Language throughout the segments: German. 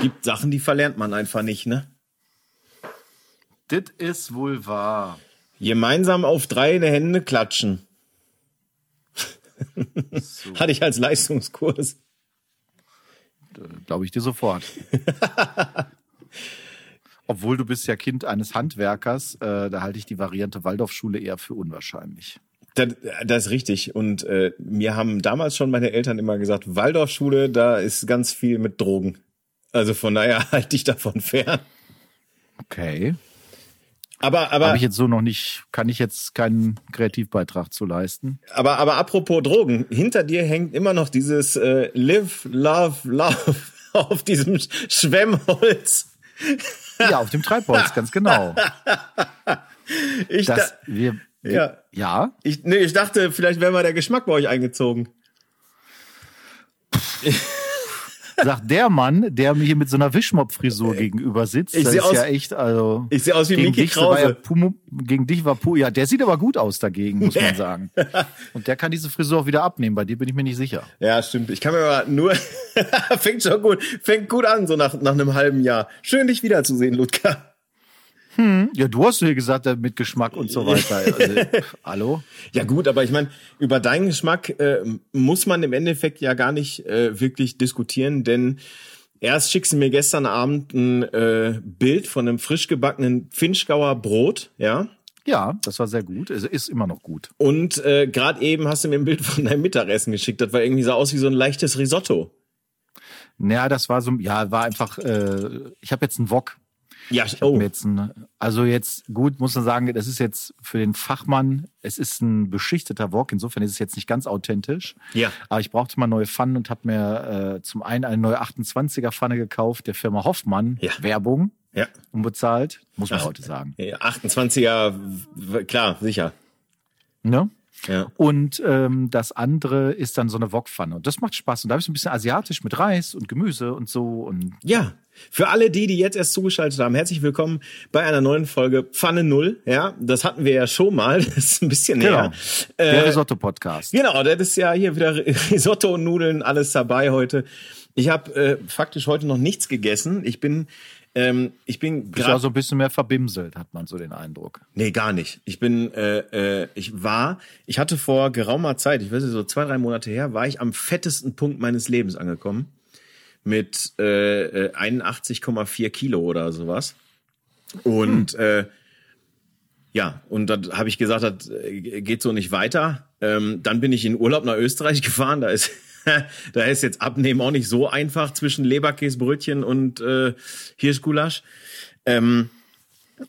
Gibt Sachen, die verlernt man einfach nicht, ne? Das ist wohl wahr. Gemeinsam auf drei in die Hände klatschen. So. Hatte ich als Leistungskurs. Glaube ich dir sofort. Obwohl du bist ja Kind eines Handwerkers, äh, da halte ich die Variante Waldorfschule eher für unwahrscheinlich. Das, das ist richtig. Und äh, mir haben damals schon meine Eltern immer gesagt, Waldorfschule, da ist ganz viel mit Drogen. Also von daher halte ich davon fern. Okay. Aber, aber. Habe ich jetzt so noch nicht, kann ich jetzt keinen Kreativbeitrag zu leisten. Aber, aber apropos Drogen, hinter dir hängt immer noch dieses äh, Live, Love, Love auf diesem Schwemmholz. Ja, auf dem Treibholz, ganz genau. Ich das, wir, ja. Ja? Ich, nee, ich dachte, vielleicht wäre mal der Geschmack bei euch eingezogen. Sagt der Mann, der mir hier mit so einer Wischmopp-Frisur gegenüber sitzt. Ich das sehe ist aus, ja echt, also. Ich sehe aus wie Mickey Krause. Ja Pumu, gegen dich war Pu, ja, der sieht aber gut aus dagegen, muss man sagen. Und der kann diese Frisur auch wieder abnehmen. Bei dir bin ich mir nicht sicher. Ja, stimmt. Ich kann mir aber nur, fängt schon gut, fängt gut an, so nach, nach einem halben Jahr. Schön, dich wiederzusehen, Ludger. Hm, ja, du hast hier gesagt, mit Geschmack und so weiter. Also, hallo? Ja gut, aber ich meine, über deinen Geschmack äh, muss man im Endeffekt ja gar nicht äh, wirklich diskutieren, denn erst schickst du mir gestern Abend ein äh, Bild von einem frisch gebackenen Finchgauer Brot, ja? Ja, das war sehr gut. Es ist immer noch gut. Und äh, gerade eben hast du mir ein Bild von deinem Mittagessen geschickt. Das war irgendwie so aus wie so ein leichtes Risotto. Naja, das war so, ja, war einfach, äh, ich habe jetzt einen Wok ja, ich oh. Jetzt ein, also jetzt gut, muss man sagen, das ist jetzt für den Fachmann, es ist ein beschichteter Wok, insofern ist es jetzt nicht ganz authentisch. Ja. Aber ich brauchte mal neue Pfannen und habe mir äh, zum einen eine neue 28er Pfanne gekauft, der Firma Hoffmann, ja. Werbung. Ja. Unbezahlt, muss man Ach, heute sagen. Ja, 28er, klar, sicher. Ne? Ja. Und ähm, das andere ist dann so eine Wokpfanne. Und das macht Spaß. Und da habe ich so ein bisschen asiatisch mit Reis und Gemüse und so. Und ja, für alle die, die jetzt erst zugeschaltet haben, herzlich willkommen bei einer neuen Folge Pfanne Null. Ja, das hatten wir ja schon mal. Das ist ein bisschen genau. näher. Der äh, Risotto-Podcast. Genau, das ist ja hier wieder Risotto und Nudeln, alles dabei heute. Ich habe äh, faktisch heute noch nichts gegessen. Ich bin ähm, ich bin gerade so ein bisschen mehr verbimselt, hat man so den Eindruck. Nee, gar nicht. Ich bin, äh, äh, ich war, ich hatte vor geraumer Zeit, ich weiß nicht, so zwei, drei Monate her, war ich am fettesten Punkt meines Lebens angekommen. Mit äh, 81,4 äh, Kilo oder sowas. Und hm. äh, ja, und dann habe ich gesagt, das äh, geht so nicht weiter. Ähm, dann bin ich in Urlaub nach Österreich gefahren. Da ist da ist jetzt Abnehmen auch nicht so einfach zwischen Leberkäsebrötchen und äh, Hirschgulasch. Ähm,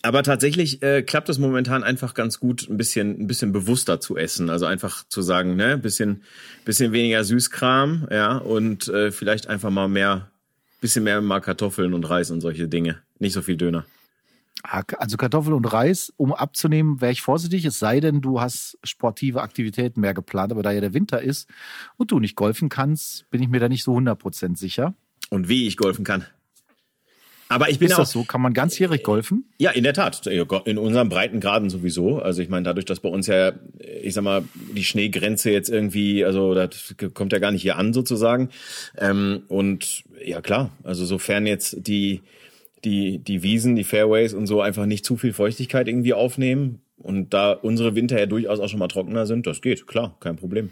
aber tatsächlich äh, klappt es momentan einfach ganz gut, ein bisschen, ein bisschen bewusster zu essen. Also einfach zu sagen, ne, bisschen, bisschen weniger Süßkram, ja, und äh, vielleicht einfach mal mehr, bisschen mehr mal Kartoffeln und Reis und solche Dinge. Nicht so viel Döner. Also Kartoffel und Reis, um abzunehmen, wäre ich vorsichtig, es sei denn, du hast sportive Aktivitäten mehr geplant. Aber da ja der Winter ist und du nicht golfen kannst, bin ich mir da nicht so 100% sicher. Und wie ich golfen kann. Aber ich bin ist auch, das so? Kann man ganzjährig golfen? Ja, in der Tat. In unseren Breitengraden sowieso. Also ich meine, dadurch, dass bei uns ja, ich sag mal, die Schneegrenze jetzt irgendwie, also das kommt ja gar nicht hier an sozusagen. Ähm, und ja klar, also sofern jetzt die die, die Wiesen, die Fairways und so einfach nicht zu viel Feuchtigkeit irgendwie aufnehmen. Und da unsere Winter ja durchaus auch schon mal trockener sind, das geht, klar, kein Problem.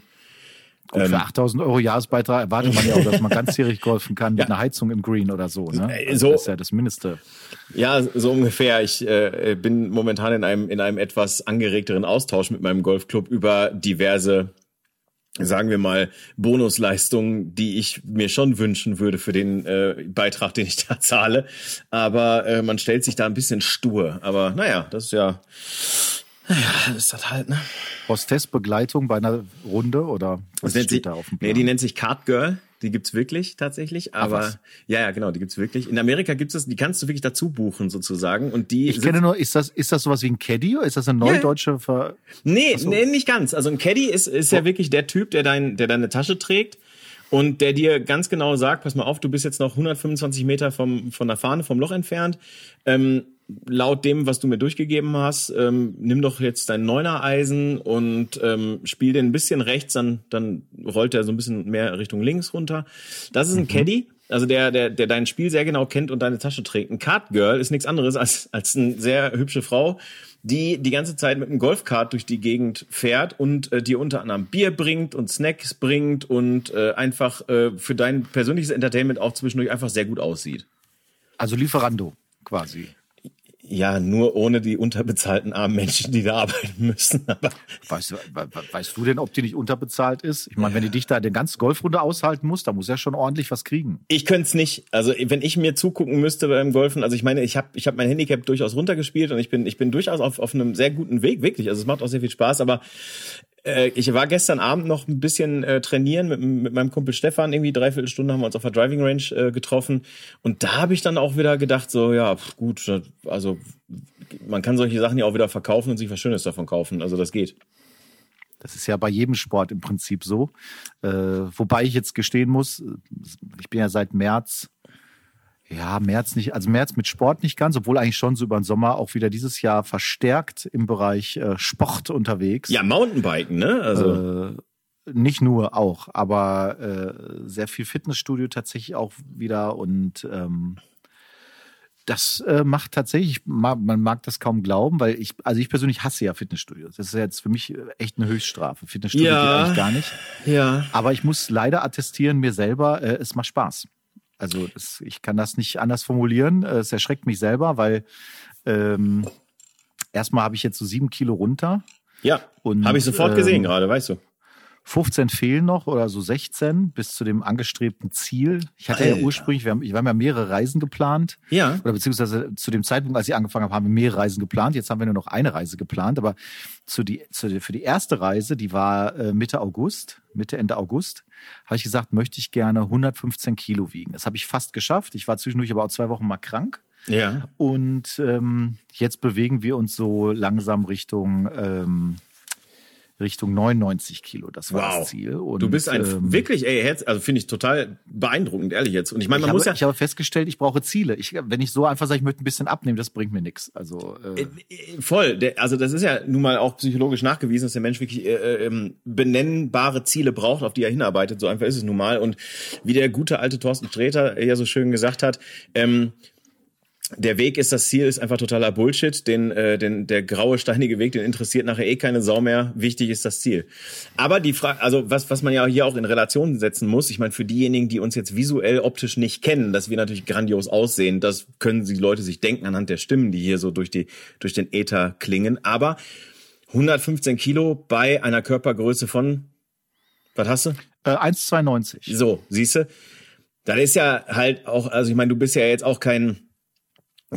Gut, für 8000 ähm, Euro Jahresbeitrag erwartet man ja auch, dass man ganzjährig golfen kann mit ja. einer Heizung im Green oder so. Ne? Äh, also so, das ist ja das Mindeste. Ja, so ungefähr. Ich äh, bin momentan in einem, in einem etwas angeregteren Austausch mit meinem Golfclub über diverse sagen wir mal, Bonusleistungen, die ich mir schon wünschen würde für den äh, Beitrag, den ich da zahle. Aber äh, man stellt sich da ein bisschen stur. Aber naja, das ist ja, naja, ist das halt, ne? Hostessbegleitung bei einer Runde oder was das steht da auf dem Plan? Nee, die nennt sich Card Girl. Die gibt's wirklich tatsächlich, aber ja, ja, genau, die gibt's wirklich. In Amerika gibt's das, die kannst du wirklich dazu buchen sozusagen und die Ich kenne nur, ist das ist das sowas wie ein Caddy oder ist das eine neudeutsche Ver Nee, so. nee, nicht ganz. Also ein Caddy ist ist ja wirklich der Typ, der dein der deine Tasche trägt und der dir ganz genau sagt, pass mal auf, du bist jetzt noch 125 Meter vom von der Fahne vom Loch entfernt. Ähm, laut dem, was du mir durchgegeben hast, ähm, nimm doch jetzt dein Neuner-Eisen und ähm, spiel den ein bisschen rechts, dann, dann rollt er so ein bisschen mehr Richtung links runter. Das ist ein mhm. Caddy. also der, der, der dein Spiel sehr genau kennt und deine Tasche trägt. Ein Card Girl ist nichts anderes als, als eine sehr hübsche Frau, die die ganze Zeit mit einem Golfkart durch die Gegend fährt und äh, dir unter anderem Bier bringt und Snacks bringt und äh, einfach äh, für dein persönliches Entertainment auch zwischendurch einfach sehr gut aussieht. Also Lieferando quasi. Ja, nur ohne die unterbezahlten armen Menschen, die da arbeiten müssen. Aber weißt, du, weißt du denn, ob die nicht unterbezahlt ist? Ich meine, wenn die dich da den ganzen Golfrunde aushalten muss, da muss er schon ordentlich was kriegen. Ich könnte es nicht. Also wenn ich mir zugucken müsste beim Golfen, also ich meine, ich habe ich hab mein Handicap durchaus runtergespielt und ich bin ich bin durchaus auf, auf einem sehr guten Weg, wirklich. Also es macht auch sehr viel Spaß, aber ich war gestern Abend noch ein bisschen äh, trainieren mit, mit meinem Kumpel Stefan. Irgendwie dreiviertel Stunde haben wir uns auf der Driving Range äh, getroffen. Und da habe ich dann auch wieder gedacht, so, ja, gut, also man kann solche Sachen ja auch wieder verkaufen und sich was Schönes davon kaufen. Also das geht. Das ist ja bei jedem Sport im Prinzip so. Äh, wobei ich jetzt gestehen muss, ich bin ja seit März ja, März nicht, also März mit Sport nicht ganz, obwohl eigentlich schon so über den Sommer auch wieder dieses Jahr verstärkt im Bereich äh, Sport unterwegs. Ja, Mountainbiken, ne? Also äh, nicht nur auch, aber äh, sehr viel Fitnessstudio tatsächlich auch wieder und ähm, das äh, macht tatsächlich, man mag das kaum glauben, weil ich, also ich persönlich hasse ja Fitnessstudios. Das ist jetzt für mich echt eine Höchststrafe. Fitnessstudio ja, geht eigentlich gar nicht. Ja. Aber ich muss leider attestieren mir selber, äh, es macht Spaß. Also das, ich kann das nicht anders formulieren. Es erschreckt mich selber, weil ähm, erstmal habe ich jetzt so sieben Kilo runter. Ja, habe ich sofort ähm, gesehen gerade, weißt du. 15 fehlen noch oder so 16 bis zu dem angestrebten Ziel. Ich hatte Alter. ja ursprünglich, wir haben, wir haben ja mehrere Reisen geplant. Ja. Oder beziehungsweise zu dem Zeitpunkt, als ich angefangen habe, haben wir mehrere Reisen geplant. Jetzt haben wir nur noch eine Reise geplant. Aber zu die, zu, für die erste Reise, die war äh, Mitte August, Mitte, Ende August, habe ich gesagt, möchte ich gerne 115 Kilo wiegen. Das habe ich fast geschafft. Ich war zwischendurch aber auch zwei Wochen mal krank. Ja. Und ähm, jetzt bewegen wir uns so langsam Richtung ähm, Richtung 99 Kilo. Das war wow. das Ziel. Und, du bist ein ähm, wirklich, ey, Herz, also finde ich total beeindruckend, ehrlich jetzt. Und ich meine, man ich muss habe, ja. Ich habe festgestellt, ich brauche Ziele. Ich, wenn ich so einfach sage, ich möchte ein bisschen abnehmen, das bringt mir nichts. Also äh, äh, äh voll. Der, also das ist ja nun mal auch psychologisch nachgewiesen, dass der Mensch wirklich äh, äh, ähm, benennbare Ziele braucht, auf die er hinarbeitet. So einfach ist es nun mal. Und wie der gute alte Thorsten Sträter ja so schön gesagt hat, ähm, der Weg ist das Ziel, ist einfach totaler Bullshit. Den, äh, den, der graue, steinige Weg, den interessiert nachher eh keine Sau mehr. Wichtig ist das Ziel. Aber die Frage, also was, was man ja hier auch in Relation setzen muss, ich meine, für diejenigen, die uns jetzt visuell, optisch nicht kennen, dass wir natürlich grandios aussehen, das können die Leute sich denken anhand der Stimmen, die hier so durch, die, durch den Äther klingen. Aber 115 Kilo bei einer Körpergröße von, was hast du? Äh, 1,92. So, siehst du? Das ist ja halt auch, also ich meine, du bist ja jetzt auch kein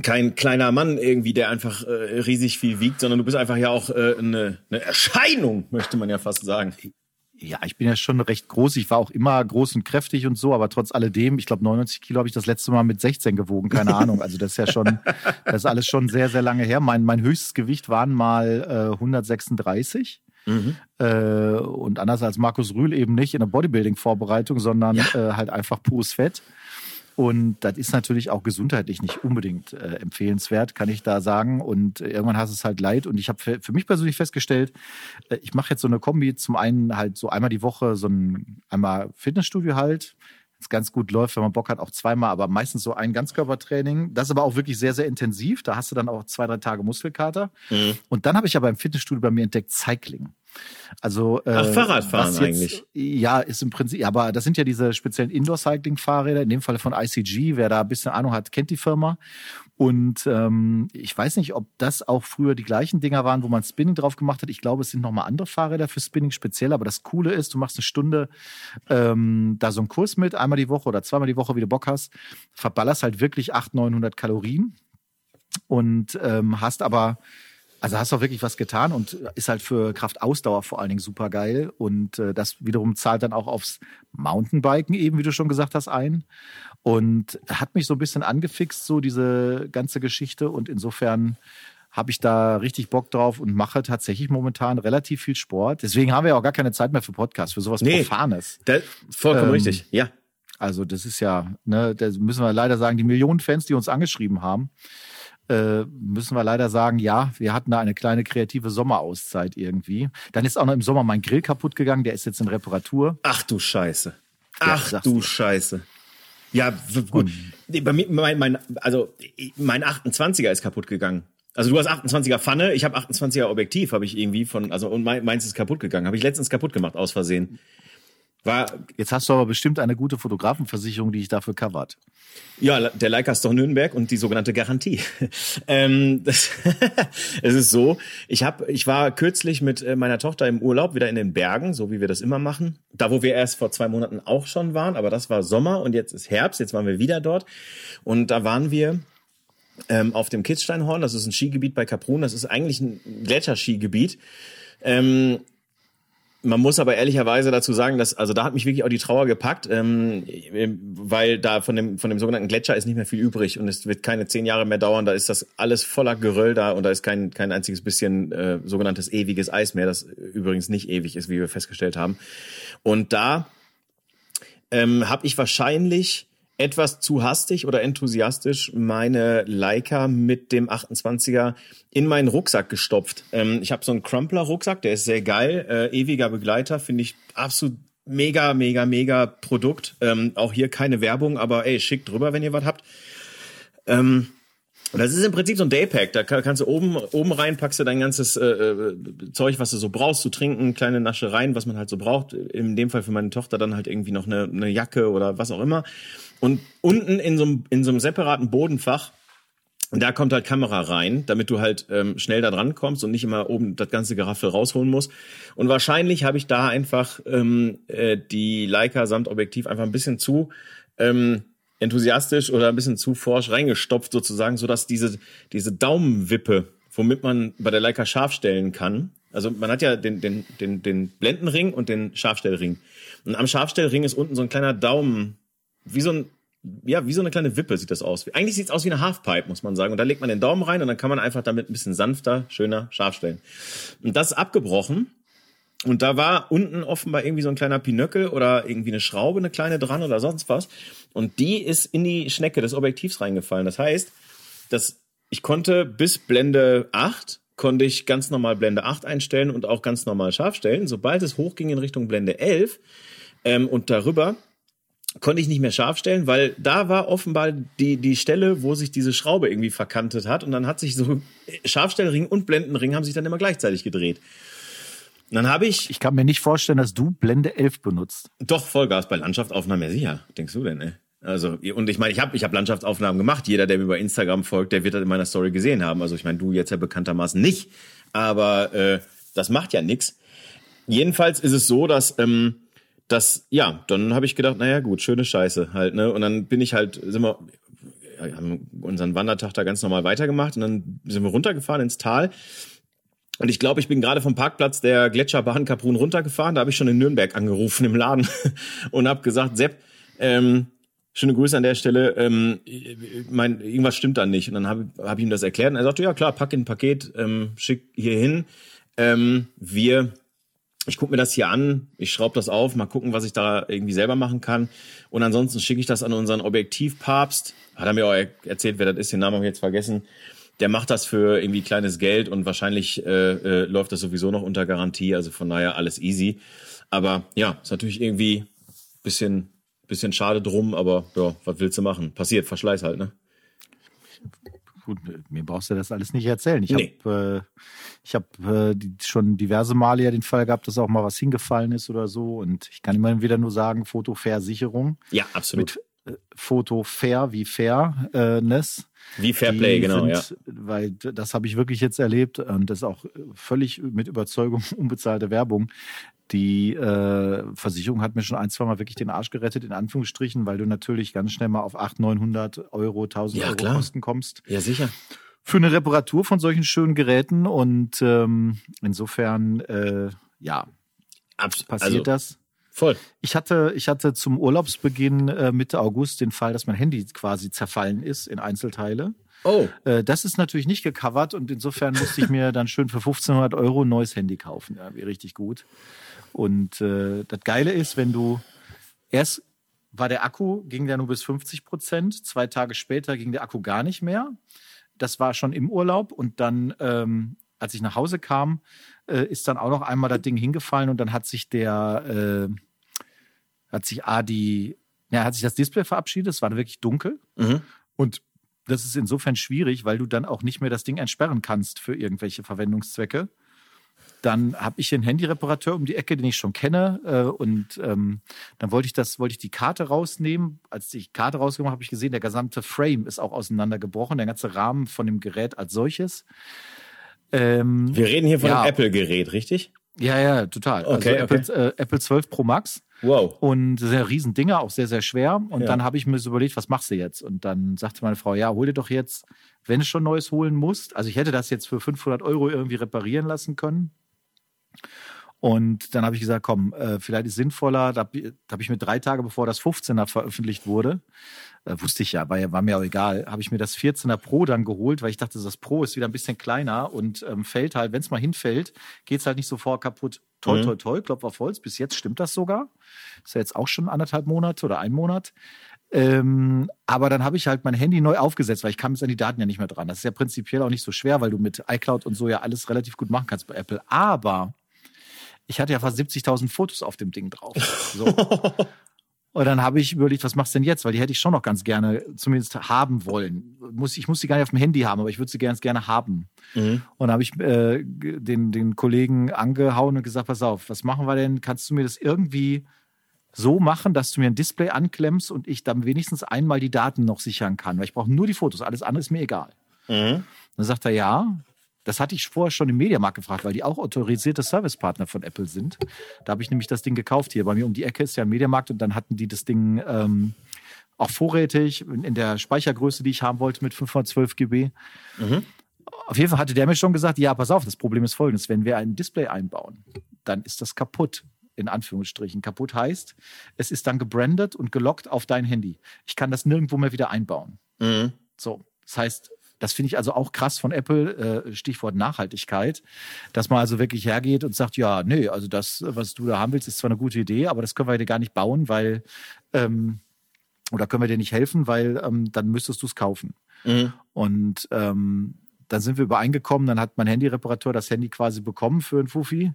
kein kleiner Mann irgendwie, der einfach äh, riesig viel wiegt, sondern du bist einfach ja auch äh, eine, eine Erscheinung, möchte man ja fast sagen. Ja, ich bin ja schon recht groß. Ich war auch immer groß und kräftig und so, aber trotz alledem, ich glaube 99 Kilo habe ich das letzte Mal mit 16 gewogen, keine Ahnung. Also das ist ja schon, das ist alles schon sehr, sehr lange her. Mein, mein höchstes Gewicht waren mal äh, 136. Mhm. Äh, und anders als Markus Rühl eben nicht in der Bodybuilding-Vorbereitung, sondern ja. äh, halt einfach pures Fett. Und das ist natürlich auch gesundheitlich nicht unbedingt äh, empfehlenswert, kann ich da sagen. Und irgendwann hast es halt leid. Und ich habe für, für, mich persönlich festgestellt, äh, ich mache jetzt so eine Kombi, zum einen halt so einmal die Woche so ein einmal Fitnessstudio halt, es ganz gut läuft, wenn man Bock hat, auch zweimal, aber meistens so ein Ganzkörpertraining. Das ist aber auch wirklich sehr, sehr intensiv. Da hast du dann auch zwei, drei Tage Muskelkater. Mhm. Und dann habe ich aber im Fitnessstudio bei mir entdeckt Cycling. Also äh, Ach, Fahrradfahren jetzt, eigentlich. Ja, ist im Prinzip, ja, aber das sind ja diese speziellen Indoor-Cycling-Fahrräder, in dem Fall von ICG, wer da ein bisschen Ahnung hat, kennt die Firma. Und ähm, ich weiß nicht, ob das auch früher die gleichen Dinger waren, wo man Spinning drauf gemacht hat. Ich glaube, es sind nochmal andere Fahrräder für Spinning speziell, aber das Coole ist, du machst eine Stunde ähm, da so einen Kurs mit, einmal die Woche oder zweimal die Woche, wie du Bock hast, verballerst halt wirklich 800, 900 Kalorien und ähm, hast aber also hast du auch wirklich was getan und ist halt für Kraftausdauer vor allen Dingen super geil. Und äh, das wiederum zahlt dann auch aufs Mountainbiken eben, wie du schon gesagt hast, ein. Und hat mich so ein bisschen angefixt, so diese ganze Geschichte. Und insofern habe ich da richtig Bock drauf und mache tatsächlich momentan relativ viel Sport. Deswegen haben wir ja auch gar keine Zeit mehr für Podcasts, für sowas nee, Profanes. Das, vollkommen ähm, richtig, ja. Also das ist ja, ne, da müssen wir leider sagen, die Millionen Fans, die uns angeschrieben haben, äh, müssen wir leider sagen, ja, wir hatten da eine kleine kreative Sommerauszeit irgendwie. Dann ist auch noch im Sommer mein Grill kaputt gegangen, der ist jetzt in Reparatur. Ach du Scheiße. Ach ja, du. Scheiße. Ja, gut. Bei mir, mein, mein, also mein 28er ist kaputt gegangen. Also du hast 28er Pfanne, ich habe 28er Objektiv, habe ich irgendwie von, also und mein, meins ist kaputt gegangen. Habe ich letztens kaputt gemacht aus Versehen. War Jetzt hast du aber bestimmt eine gute Fotografenversicherung, die ich dafür covert. Ja, der Leica Store Nürnberg und die sogenannte Garantie. ähm, das, es ist so, ich hab, ich war kürzlich mit äh, meiner Tochter im Urlaub wieder in den Bergen, so wie wir das immer machen. Da, wo wir erst vor zwei Monaten auch schon waren, aber das war Sommer und jetzt ist Herbst, jetzt waren wir wieder dort. Und da waren wir ähm, auf dem Kitzsteinhorn, das ist ein Skigebiet bei Kaprun, das ist eigentlich ein Gletscherskigebiet. Ähm, man muss aber ehrlicherweise dazu sagen, dass also da hat mich wirklich auch die Trauer gepackt, ähm, weil da von dem von dem sogenannten Gletscher ist nicht mehr viel übrig und es wird keine zehn Jahre mehr dauern. Da ist das alles voller Geröll da und da ist kein kein einziges bisschen äh, sogenanntes ewiges Eis mehr, das übrigens nicht ewig ist, wie wir festgestellt haben. Und da ähm, habe ich wahrscheinlich etwas zu hastig oder enthusiastisch meine Leica mit dem 28er in meinen Rucksack gestopft. Ähm, ich habe so einen Crumpler-Rucksack, der ist sehr geil, äh, ewiger Begleiter, finde ich absolut mega, mega, mega Produkt. Ähm, auch hier keine Werbung, aber ey, schickt drüber, wenn ihr was habt. Ähm, und das ist im Prinzip so ein Daypack. Da kann- kannst du oben, oben rein, packst du dein ganzes äh, äh, Zeug, was du so brauchst, zu trinken, kleine Naschereien, was man halt so braucht. In dem Fall für meine Tochter dann halt irgendwie noch eine, eine Jacke oder was auch immer. Und unten in so einem, in so einem separaten Bodenfach, da kommt halt Kamera rein, damit du halt ähm, schnell da dran kommst und nicht immer oben das ganze Geraffel rausholen musst. Und wahrscheinlich habe ich da einfach ähm, äh, die Leica samt Objektiv einfach ein bisschen zu ähm, enthusiastisch oder ein bisschen zu forsch reingestopft sozusagen, so dass diese diese Daumenwippe, womit man bei der Leica scharf stellen kann. Also man hat ja den den den den Blendenring und den Scharfstellring. Und am Scharfstellring ist unten so ein kleiner Daumen, wie so ein ja, wie so eine kleine Wippe sieht das aus. Eigentlich sieht es aus wie eine Halfpipe, muss man sagen. Und da legt man den Daumen rein und dann kann man einfach damit ein bisschen sanfter, schöner, scharf stellen. Und das ist abgebrochen. Und da war unten offenbar irgendwie so ein kleiner Pinöckel oder irgendwie eine Schraube, eine kleine dran oder sonst was. Und die ist in die Schnecke des Objektivs reingefallen. Das heißt, dass ich konnte bis Blende 8 konnte ich ganz normal Blende 8 einstellen und auch ganz normal scharf stellen. Sobald es hochging in Richtung Blende 11 ähm, und darüber, konnte ich nicht mehr scharf stellen, weil da war offenbar die, die Stelle, wo sich diese Schraube irgendwie verkantet hat und dann hat sich so Scharfstellring und Blendenring haben sich dann immer gleichzeitig gedreht. Und dann habe ich Ich kann mir nicht vorstellen, dass du Blende 11 benutzt. doch Vollgas bei Landschaftsaufnahmen, ja sicher. Denkst du denn, ey? Also, und ich meine, ich habe ich hab Landschaftsaufnahmen gemacht. Jeder, der mir über Instagram folgt, der wird das in meiner Story gesehen haben. Also ich meine, du jetzt ja bekanntermaßen nicht. Aber äh, das macht ja nix. Jedenfalls ist es so, dass ähm, das, ja, dann habe ich gedacht, naja gut, schöne Scheiße halt, ne? Und dann bin ich halt, sind wir, haben unseren Wandertag da ganz normal weitergemacht und dann sind wir runtergefahren ins Tal. Und ich glaube, ich bin gerade vom Parkplatz der Gletscherbahn Kaprun runtergefahren. Da habe ich schon in Nürnberg angerufen im Laden und habe gesagt, Sepp, ähm, schöne Grüße an der Stelle. Ähm, mein, irgendwas stimmt da nicht. Und dann habe hab ich ihm das erklärt. Und er sagte, ja klar, pack in ein Paket, ähm, schick hier hin. Ähm, wir, ich guck mir das hier an, ich schraube das auf, mal gucken, was ich da irgendwie selber machen kann. Und ansonsten schicke ich das an unseren Objektivpapst. Hat er mir auch er- erzählt, wer das ist, den Namen habe ich jetzt vergessen. Der macht das für irgendwie kleines Geld und wahrscheinlich äh, äh, läuft das sowieso noch unter Garantie, also von daher alles easy. Aber ja, ist natürlich irgendwie bisschen, bisschen schade drum, aber ja, was willst du machen? Passiert, Verschleiß halt, ne? Gut, mir brauchst du das alles nicht erzählen. Ich Nee. habe äh, ich hab, äh, die, schon diverse Male ja den Fall gehabt, dass auch mal was hingefallen ist oder so. Und ich kann immer wieder nur sagen, Fotofair-Sicherung. Ja, absolut. Mit Foto fair wie Fairness. Wie Fairplay, genau, sind, ja. Weil das habe ich wirklich jetzt erlebt und das ist auch völlig mit Überzeugung unbezahlte Werbung. Die äh, Versicherung hat mir schon ein, zwei Mal wirklich den Arsch gerettet, in Anführungsstrichen, weil du natürlich ganz schnell mal auf 800, 900 Euro, 1000 Ja, Euro klar. Kosten kommst Ja, sicher. für eine Reparatur von solchen schönen Geräten. Und ähm, insofern, äh, ja, Abs passiert also, das. Voll. Ich hatte, ich hatte zum Urlaubsbeginn äh, Mitte August den Fall, dass mein Handy quasi zerfallen ist in Einzelteile. Oh, Äh, das ist natürlich nicht gecovert und insofern musste ich mir dann schön für 1500 Euro ein neues Handy kaufen. Ja, wie richtig gut. Und äh, das Geile ist, wenn du erst war der Akku, ging der nur bis 50 Prozent. Zwei Tage später ging der Akku gar nicht mehr. Das war schon im Urlaub und dann, ähm, als ich nach Hause kam, äh, ist dann auch noch einmal das Ding hingefallen und dann hat sich der, äh, hat sich A, die Ja, hat sich das Display verabschiedet, es war wirklich dunkel. Mhm. Und das ist insofern schwierig, weil du dann auch nicht mehr das Ding entsperren kannst für irgendwelche Verwendungszwecke. Dann habe ich den Handyreparateur um die Ecke, den ich schon kenne, äh, und ähm, dann wollte ich das, wollte ich die Karte rausnehmen. Als ich die Karte rausgemacht habe, habe ich gesehen, der gesamte Frame ist auch auseinandergebrochen, der ganze Rahmen von dem Gerät als solches. Ähm, Wir reden hier von Ja. einem Apple-Gerät, richtig? ja, ja, total. Okay, also Apple, äh, Apple 12 Pro Max. Wow. Und das sind ja Riesendinger, auch sehr, sehr schwer. Und Ja. dann habe ich mir so überlegt, was machst du jetzt? Und dann sagte meine Frau, ja, hol dir doch jetzt, wenn du schon Neues holen musst. Also ich hätte das jetzt für 500 Euro irgendwie reparieren lassen können. Und dann habe ich gesagt, komm, äh, vielleicht ist sinnvoller, da, da habe ich mir drei Tage bevor das 15er veröffentlicht wurde, äh, wusste ich ja, war, ja, war mir auch egal, habe ich mir das 14er Pro dann geholt, weil ich dachte, das Pro ist wieder ein bisschen kleiner und ähm, fällt halt, wenn es mal hinfällt, geht's halt nicht sofort kaputt. Toll, Mhm. toll, toll, Klopf auf Holz. Bis jetzt stimmt das sogar. Ist ja jetzt auch schon anderthalb Monate oder ein Monat. Ähm, aber dann habe ich halt mein Handy neu aufgesetzt, weil ich kam jetzt an die Daten ja nicht mehr dran. Das ist ja prinzipiell auch nicht so schwer, weil du mit iCloud und so ja alles relativ gut machen kannst bei Apple. Aber ich hatte ja fast 70.000 Fotos auf dem Ding drauf. So. Und dann habe ich überlegt, was machst du denn jetzt? Weil die hätte ich schon noch ganz gerne zumindest haben wollen. Muss, ich muss sie gar nicht auf dem Handy haben, aber ich würde sie ganz gerne haben. Mhm. Und dann habe ich äh, den, den Kollegen angehauen und gesagt, pass auf, was machen wir denn? Kannst du mir das irgendwie so machen, dass du mir ein Display anklemmst und ich dann wenigstens einmal die Daten noch sichern kann? Weil ich brauche nur die Fotos, alles andere ist mir egal. Mhm. Dann sagt er, ja. Das hatte ich vorher schon im Mediamarkt gefragt, weil die auch autorisierte Servicepartner von Apple sind. Da habe ich nämlich das Ding gekauft hier. Bei mir um die Ecke ist ja ein Mediamarkt und dann hatten die das Ding ähm, auch vorrätig in der Speichergröße, die ich haben wollte mit 512 GB. Mhm. Auf jeden Fall hatte der mir schon gesagt, ja, pass auf, das Problem ist folgendes, wenn wir ein Display einbauen, dann ist das kaputt. In Anführungsstrichen. Kaputt heißt, es ist dann gebrandet und gelockt auf dein Handy. Ich kann das nirgendwo mehr wieder einbauen. Mhm. So, das heißt, das finde ich also auch krass von Apple, äh, Stichwort Nachhaltigkeit, dass man also wirklich hergeht und sagt, ja, nee, also das, was du da haben willst, ist zwar eine gute Idee, aber das können wir dir gar nicht bauen, weil, ähm, oder können wir dir nicht helfen, weil ähm, dann müsstest du es kaufen. Mhm. Und ähm, dann sind wir übereingekommen, dann hat mein Handyreparateur das Handy quasi bekommen für einen Fuffi,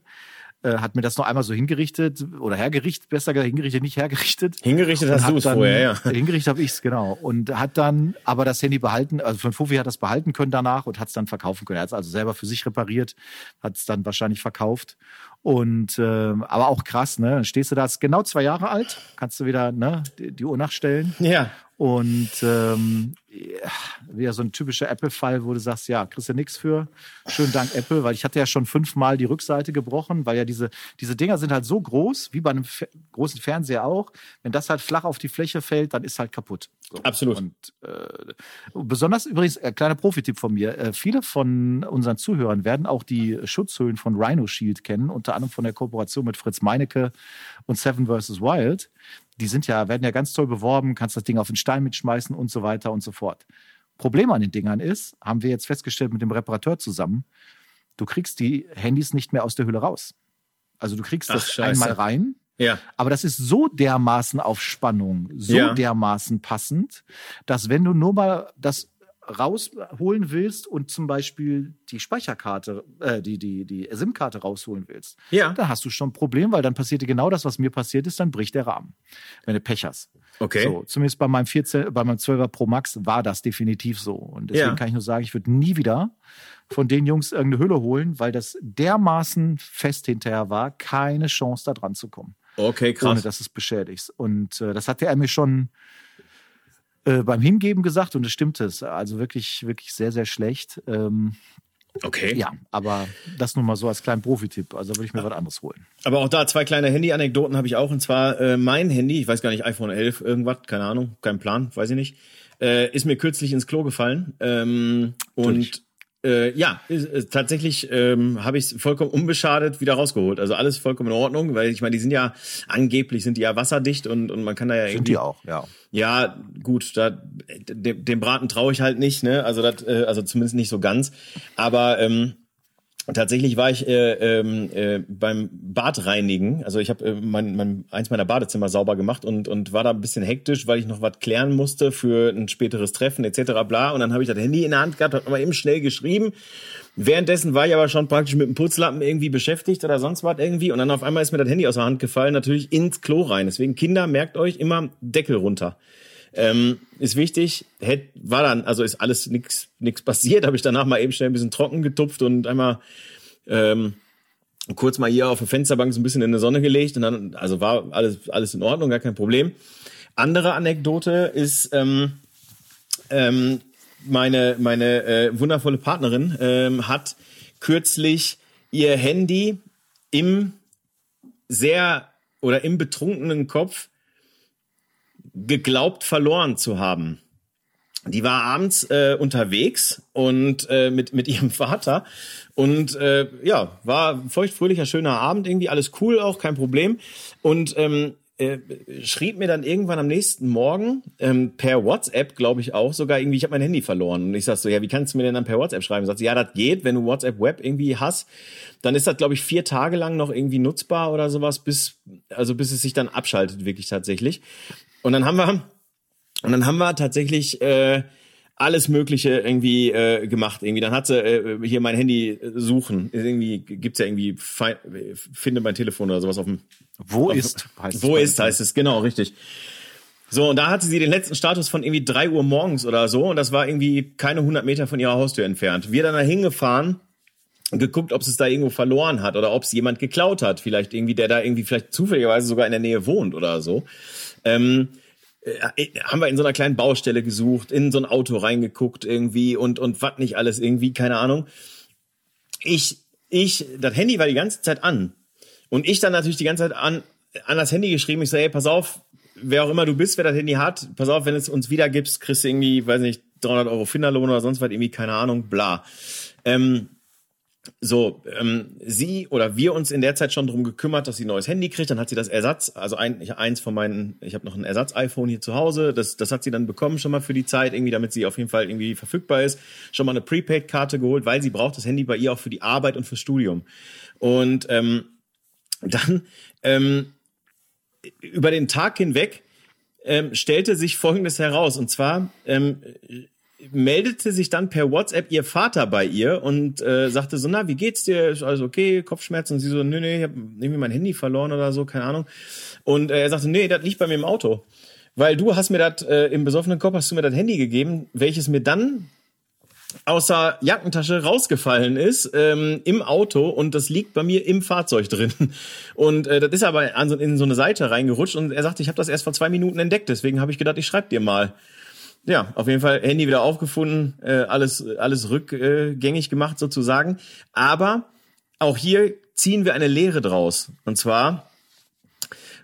äh, hat mir das noch einmal so hingerichtet oder hergerichtet, besser gesagt hingerichtet, nicht hergerichtet. Hingerichtet hast du es vorher, ja. Hingerichtet habe ich es, genau. Und hat dann aber das Handy behalten, also von Fufi hat das behalten können danach und hat es dann verkaufen können. Er hat es also selber für sich repariert, hat es dann wahrscheinlich verkauft. Und ähm, aber auch krass, ne? Dann stehst du da, ist genau zwei Jahre alt, kannst du wieder ne, die, die Uhr nachstellen. Ja. Und ähm, ja, wieder so ein typischer Apple-Fall, wo du sagst, ja, kriegst du nix für. Schönen Dank, Apple, weil ich hatte ja schon fünfmal die Rückseite gebrochen, weil ja diese, diese Dinger sind halt so groß, wie bei einem Fe großen Fernseher auch. Wenn das halt flach auf die Fläche fällt, dann ist halt kaputt. So. Absolut. Und äh, besonders übrigens, äh, kleiner Profitipp von mir, äh, viele von unseren Zuhörern werden auch die Schutzhüllen von Rhino Shield kennen, unter anderem von der Kooperation mit Fritz Meinecke und Seven vs. Wild. Die sind ja, werden ja ganz toll beworben, kannst das Ding auf den Stein mitschmeißen und so weiter und so fort. Problem an den Dingern ist, haben wir jetzt festgestellt mit dem Reparateur zusammen, du kriegst die Handys nicht mehr aus der Hülle raus. Also du kriegst Ach, das scheiße. einmal rein, Ja. aber das ist so dermaßen auf Spannung, so Ja. dermaßen passend, dass wenn du nur mal das rausholen willst und zum Beispiel die Speicherkarte, äh, die, die, die SIM-Karte rausholen willst, Ja. dann hast du schon ein Problem, weil dann passiert dir genau das, was mir passiert ist, dann bricht der Rahmen, wenn du Pech hast. Okay. So, zumindest bei meinem 14, bei meinem 12er Pro Max war das definitiv so. Und deswegen Ja. kann ich nur sagen, ich würde nie wieder von den Jungs irgendeine Hülle holen, weil das dermaßen fest hinterher war, keine Chance da dran zu kommen Okay, ohne krass. dass du es beschädigst. Und äh, das hatte er mir schon äh, beim Hingeben gesagt und es stimmt es. Also wirklich, wirklich sehr, sehr schlecht. Ähm, Okay. ja, aber das nur mal so als kleinen Profitipp. Also würde ich mir was anderes holen. Aber auch da zwei kleine Handy-Anekdoten habe ich auch. Und zwar äh, mein Handy, ich weiß gar nicht, iPhone 11, irgendwas, keine Ahnung, kein Plan, weiß ich nicht, äh, ist mir kürzlich ins Klo gefallen. Ähm, und äh, ja, ist, ist, tatsächlich ähm, habe ich es vollkommen unbeschadet wieder rausgeholt. Also alles vollkommen in Ordnung, weil ich meine, die sind ja angeblich sind die ja wasserdicht und, und man kann da ja irgendwie auch, ja. Ja, gut, da, dem, dem Braten traue ich halt nicht, ne? Also das, äh, also zumindest nicht so ganz. Aber ähm, Und tatsächlich war ich äh, ähm, äh, beim Badreinigen, also ich habe äh, mein, mein, eins meiner Badezimmer sauber gemacht und, und war da ein bisschen hektisch, weil ich noch was klären musste für ein späteres Treffen etc. bla. Und dann habe ich das Handy in der Hand gehabt, habe aber eben schnell geschrieben. Währenddessen war ich aber schon praktisch mit dem Putzlappen irgendwie beschäftigt oder sonst was irgendwie. Und dann auf einmal ist mir das Handy aus der Hand gefallen, natürlich ins Klo rein. Deswegen Kinder, merkt euch immer Deckel runter. Ähm, ist wichtig, hätt, war dann, also ist alles nix nix passiert, habe ich danach mal eben schnell ein bisschen trocken getupft und einmal ähm, kurz mal hier auf der Fensterbank so ein bisschen in die Sonne gelegt und dann, also war alles, alles in Ordnung, gar kein Problem. Andere Anekdote ist, ähm, ähm, meine, meine äh, wundervolle Partnerin ähm, hat kürzlich ihr Handy im sehr oder im betrunkenen Kopf geglaubt verloren zu haben. Die war abends äh, unterwegs und äh, mit mit ihrem Vater und äh, ja war feuchtfröhlicher schöner Abend irgendwie alles cool auch kein Problem und ähm, äh, schrieb mir dann irgendwann am nächsten Morgen ähm, per WhatsApp, glaube ich auch, sogar irgendwie, ich habe mein Handy verloren. Und ich sag so, ja, wie kannst du mir denn dann per WhatsApp schreiben? Sagt sie, ja, das geht, wenn du WhatsApp Web irgendwie hast, dann ist das, glaube ich, vier Tage lang noch irgendwie nutzbar oder sowas, bis, also bis es sich dann abschaltet, wirklich tatsächlich. Und dann haben wir, und dann haben wir tatsächlich äh, alles Mögliche irgendwie äh, gemacht. Irgendwie, dann hat sie äh, hier mein Handy äh, suchen. Irgendwie gibt's ja irgendwie finde mein Telefon oder sowas auf dem. Wo auf, ist? Heißt wo ist heißt es genau richtig. So und da hatte sie den letzten Status von irgendwie drei Uhr morgens oder so und das war irgendwie keine 100 Meter von ihrer Haustür entfernt. Wir dann da hingefahren geguckt, ob es da irgendwo verloren hat oder ob es jemand geklaut hat, vielleicht irgendwie, der da irgendwie vielleicht zufälligerweise sogar in der Nähe wohnt oder so. Ähm, äh, haben wir in so einer kleinen Baustelle gesucht, in so ein Auto reingeguckt irgendwie und und was nicht alles irgendwie, keine Ahnung. Ich ich das Handy war die ganze Zeit an und ich dann natürlich die ganze Zeit an an das Handy geschrieben. Ich so, hey, pass auf, wer auch immer du bist, wer das Handy hat, pass auf, wenn es uns wieder gibst, kriegst du irgendwie, weiß nicht, 300 Euro Finderlohn oder sonst was, irgendwie, keine Ahnung, bla. Ähm, so, ähm, sie oder wir uns in der Zeit schon drum gekümmert, dass sie ein neues Handy kriegt. Dann hat sie das Ersatz, also ein, ich, eins von meinen, ich habe noch ein Ersatz-iPhone hier zu Hause. Das, das hat sie dann bekommen schon mal für die Zeit, irgendwie, damit sie auf jeden Fall irgendwie verfügbar ist. Schon mal eine Prepaid-Karte geholt, weil sie braucht das Handy bei ihr auch für die Arbeit und fürs Studium. Und ähm, dann ähm, über den Tag hinweg ähm, stellte sich Folgendes heraus. Und zwar ähm, meldete sich dann per WhatsApp ihr Vater bei ihr und äh, sagte so, na, wie geht's dir? Ist alles okay? Kopfschmerzen? Und sie so, nö, nö, ich habe irgendwie mein Handy verloren oder so, keine Ahnung. Und äh, er sagte, nee, das liegt bei mir im Auto. Weil du hast mir das, äh, im besoffenen Kopf hast du mir das Handy gegeben, welches mir dann aus der Jackentasche rausgefallen ist ähm, im Auto und das liegt bei mir im Fahrzeug drin. Und äh, das ist aber an so, in so eine Seite reingerutscht und er sagte, ich habe das erst vor zwei Minuten entdeckt, deswegen habe ich gedacht, ich schreib dir mal ja, auf jeden Fall Handy wieder aufgefunden, äh, alles, alles rückgängig gemacht sozusagen. Aber auch hier ziehen wir eine Lehre draus. Und zwar,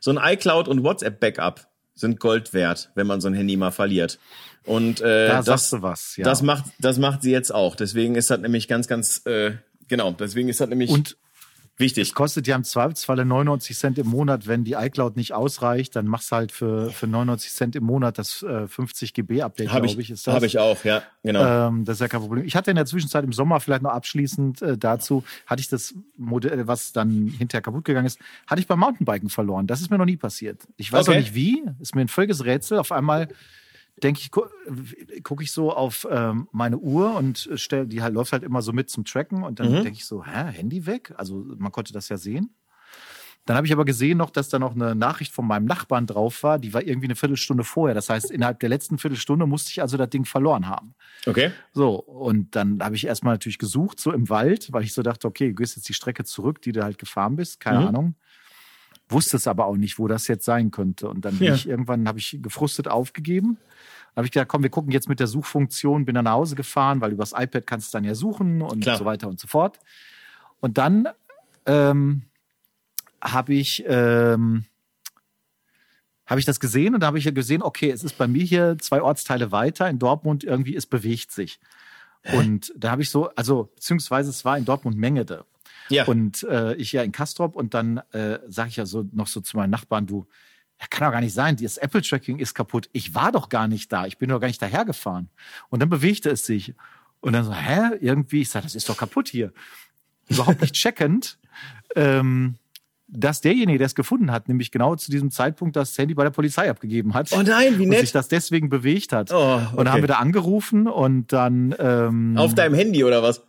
so ein iCloud und WhatsApp-Backup sind Gold wert, wenn man so ein Handy mal verliert. Und äh, da das, was, ja. das macht das macht sie jetzt auch. Deswegen ist das nämlich ganz ganz äh, genau. Deswegen ist das nämlich und Wichtig. Es kostet ja im Zweifelsfalle 99 Cent im Monat. Wenn die iCloud nicht ausreicht, dann machst du halt für, für 99 Cent im Monat das äh, 50 GB Update, glaube ich, ich. Ist das. Habe ich auch, ja, genau. Ähm, das ist ja kein Problem. Ich hatte in der Zwischenzeit im Sommer vielleicht noch abschließend äh, dazu, hatte ich das Modell, was dann hinterher kaputt gegangen ist, hatte ich beim Mountainbiken verloren. Das ist mir noch nie passiert. Ich weiß okay. auch nicht wie. Ist mir ein völliges Rätsel. Auf einmal denke ich, gucke ich so auf ähm, meine Uhr und stell, die halt läuft halt immer so mit zum Tracken und dann mhm. denke ich so, hä, Handy weg? Also man konnte das ja sehen. Dann habe ich aber gesehen noch, dass da noch eine Nachricht von meinem Nachbarn drauf war, die war irgendwie eine Viertelstunde vorher. Das heißt, innerhalb der letzten Viertelstunde musste ich also das Ding verloren haben. Okay. So, und dann habe ich erstmal natürlich gesucht, so im Wald, weil ich so dachte, okay, du gehst jetzt die Strecke zurück, die du halt gefahren bist, keine mhm. Ahnung. Wusste es aber auch nicht, wo das jetzt sein könnte. Und dann bin ja. ich irgendwann, habe ich gefrustet aufgegeben habe ich gedacht, komm, wir gucken jetzt mit der Suchfunktion, bin dann nach Hause gefahren, weil übers iPad kannst du dann ja suchen und Klar. so weiter und so fort. Und dann ähm, habe ich ähm, habe ich das gesehen und da habe ich ja gesehen, okay, es ist bei mir hier zwei Ortsteile weiter in Dortmund irgendwie, es bewegt sich. Hä? Und da habe ich so, also beziehungsweise es war in Dortmund Mengede. Ja. Und äh, ich ja in Kastrop und dann äh, sage ich ja so noch so zu meinen Nachbarn, du, ja, kann doch gar nicht sein, das Apple-Tracking ist kaputt. Ich war doch gar nicht da, ich bin doch gar nicht dahergefahren. Und dann bewegte es sich. Und dann so, hä, irgendwie, ich sage, das ist doch kaputt hier. überhaupt nicht checkend, ähm, dass derjenige, der es gefunden hat, nämlich genau zu diesem Zeitpunkt das Handy bei der Polizei abgegeben hat. Oh nein, wie Und nett. sich das deswegen bewegt hat. Oh, okay. Und dann haben wir da angerufen und dann ähm, Auf deinem Handy oder was?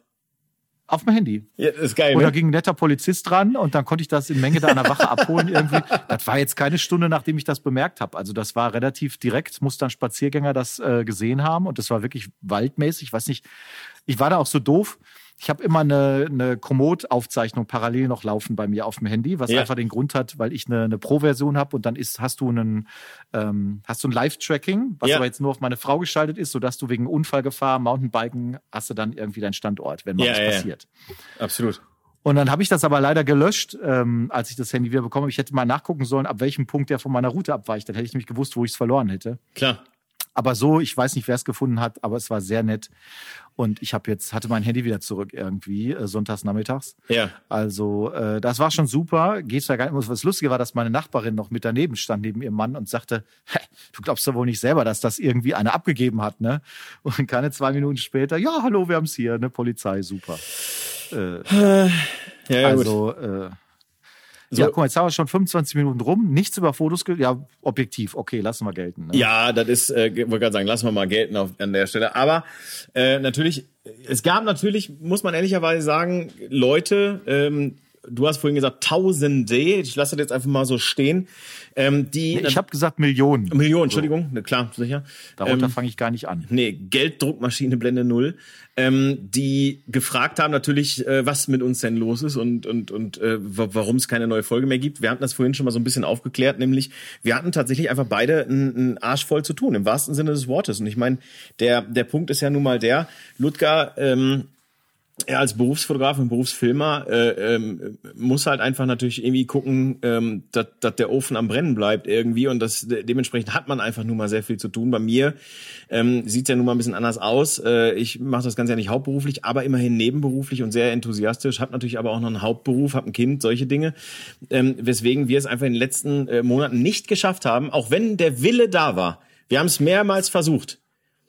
Auf dem Handy. Ja, ist geil, Und da ne? ging ein netter Polizist dran und dann konnte ich das in Menge da an der Wache abholen irgendwie. Das war jetzt keine Stunde, nachdem ich das bemerkt habe. Also das war relativ direkt, muss dann Spaziergänger das äh, gesehen haben und das war wirklich waldmäßig. Ich weiß nicht, ich war da auch so doof. Ich habe immer eine, eine Komoot-Aufzeichnung parallel noch laufen bei mir auf dem Handy, was Ja. einfach den Grund hat, weil ich eine, eine Pro-Version habe und dann ist, hast du einen, ähm, hast du ein Live-Tracking, was Ja. aber jetzt nur auf meine Frau geschaltet ist, sodass du wegen Unfallgefahr, Mountainbiken, hast du dann irgendwie deinen Standort, wenn mal Ja, was passiert. Absolut. Und dann habe ich das aber leider gelöscht, ähm, als ich das Handy wieder bekommen habe. Ich hätte mal nachgucken sollen, ab welchem Punkt der von meiner Route abweicht. Dann hätte ich nämlich gewusst, wo ich es verloren hätte. Klar. Aber so, ich weiß nicht, wer es gefunden hat, aber es war sehr nett. Und ich habe jetzt, hatte mein Handy wieder zurück irgendwie, äh, sonntags nachmittags. Ja. Also, äh, das war schon super. Geht's da gar nicht. Was Lustige war, dass meine Nachbarin noch mit daneben stand, neben ihrem Mann und sagte, "Hä, du glaubst doch wohl nicht selber, dass das irgendwie einer abgegeben hat, ne? Und keine zwei Minuten später, ja, hallo, wir haben's hier, ne? Polizei, super. Äh, Ja, ja gut. also, äh, So. ja, guck mal, jetzt haben wir schon 25 Minuten rum, nichts über Fotos, ja, objektiv, okay, lassen wir gelten. Ne? Ja, das ist, äh, wollte gerade sagen, lassen wir mal gelten auf, an der Stelle. Aber äh, natürlich, es gab natürlich, muss man ehrlicherweise sagen, Leute, ähm, du hast vorhin gesagt Tausende, ich lasse das jetzt einfach mal so stehen, ähm, die Ich habe gesagt Millionen. Millionen, Entschuldigung, ne, klar, sicher. Darunter Ähm, fange ich gar nicht an. nee, Gelddruckmaschine Blende Null, ähm, die gefragt haben natürlich, äh, was mit uns denn los ist und und und äh, wa- warum es keine neue Folge mehr gibt. Wir hatten das vorhin schon mal so ein bisschen aufgeklärt, nämlich wir hatten tatsächlich einfach beide einen, einen Arsch voll zu tun im wahrsten Sinne des Wortes. Und ich meine, der der Punkt ist ja nun mal der, Ludger. Ähm, er als Berufsfotograf und Berufsfilmer äh, ähm, muss halt einfach natürlich irgendwie gucken, ähm, dass der Ofen am Brennen bleibt irgendwie und das de dementsprechend hat man einfach nun mal sehr viel zu tun. Bei mir ähm, sieht ja nun mal ein bisschen anders aus. Äh, ich mache das Ganze ja nicht hauptberuflich, aber immerhin nebenberuflich und sehr enthusiastisch. Habe natürlich aber auch noch einen Hauptberuf, habe ein Kind, solche Dinge, ähm, weswegen wir es einfach in den letzten äh, Monaten nicht geschafft haben, auch wenn der Wille da war. Wir haben es mehrmals versucht.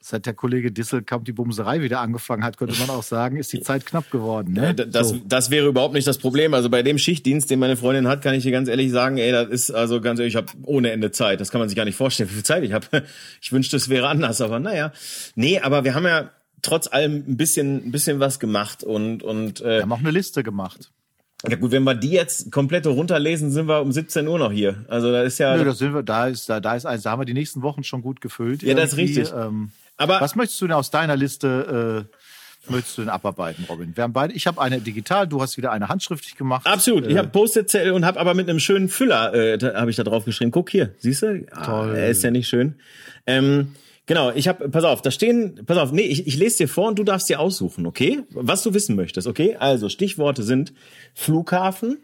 Seit der Kollege Disselkamp die Bumserei wieder angefangen hat, könnte man auch sagen, ist die Zeit knapp geworden. Ne? D- Das, So. das wäre überhaupt nicht das Problem. Also bei dem Schichtdienst, den meine Freundin hat, kann ich dir ganz ehrlich sagen, ey, das ist also ganz ehrlich, ich habe ohne Ende Zeit. Das kann man sich gar nicht vorstellen, wie viel Zeit ich habe. Ich wünschte, es wäre anders, aber naja. Nee, aber wir haben ja trotz allem ein bisschen, ein bisschen was gemacht und, und Wir äh, haben auch eine Liste gemacht. ja gut, wenn wir die jetzt komplett runterlesen, sind wir um 17 Uhr noch hier. Also da ist ja. Nö, da sind wir, da ist, da, da ist eins, da haben wir die nächsten Wochen schon gut gefüllt. Ja, das ist richtig. Ähm, Aber- was möchtest du denn aus deiner Liste, äh, möchtest du denn abarbeiten, Robin? Wir haben beide, ich habe eine digital, du hast wieder eine handschriftlich gemacht. Absolut. Ich Äh, habe Post-it-Zettel und habe aber mit einem schönen Füller, äh, habe ich da drauf geschrieben. Guck hier, siehst du? Ah, Toll. er ist ja nicht schön. Ähm, genau, ich habe, pass auf, da stehen, pass auf, nee, ich, ich lese dir vor und du darfst dir aussuchen, okay? Was du wissen möchtest, okay? Also Stichworte sind Flughafen,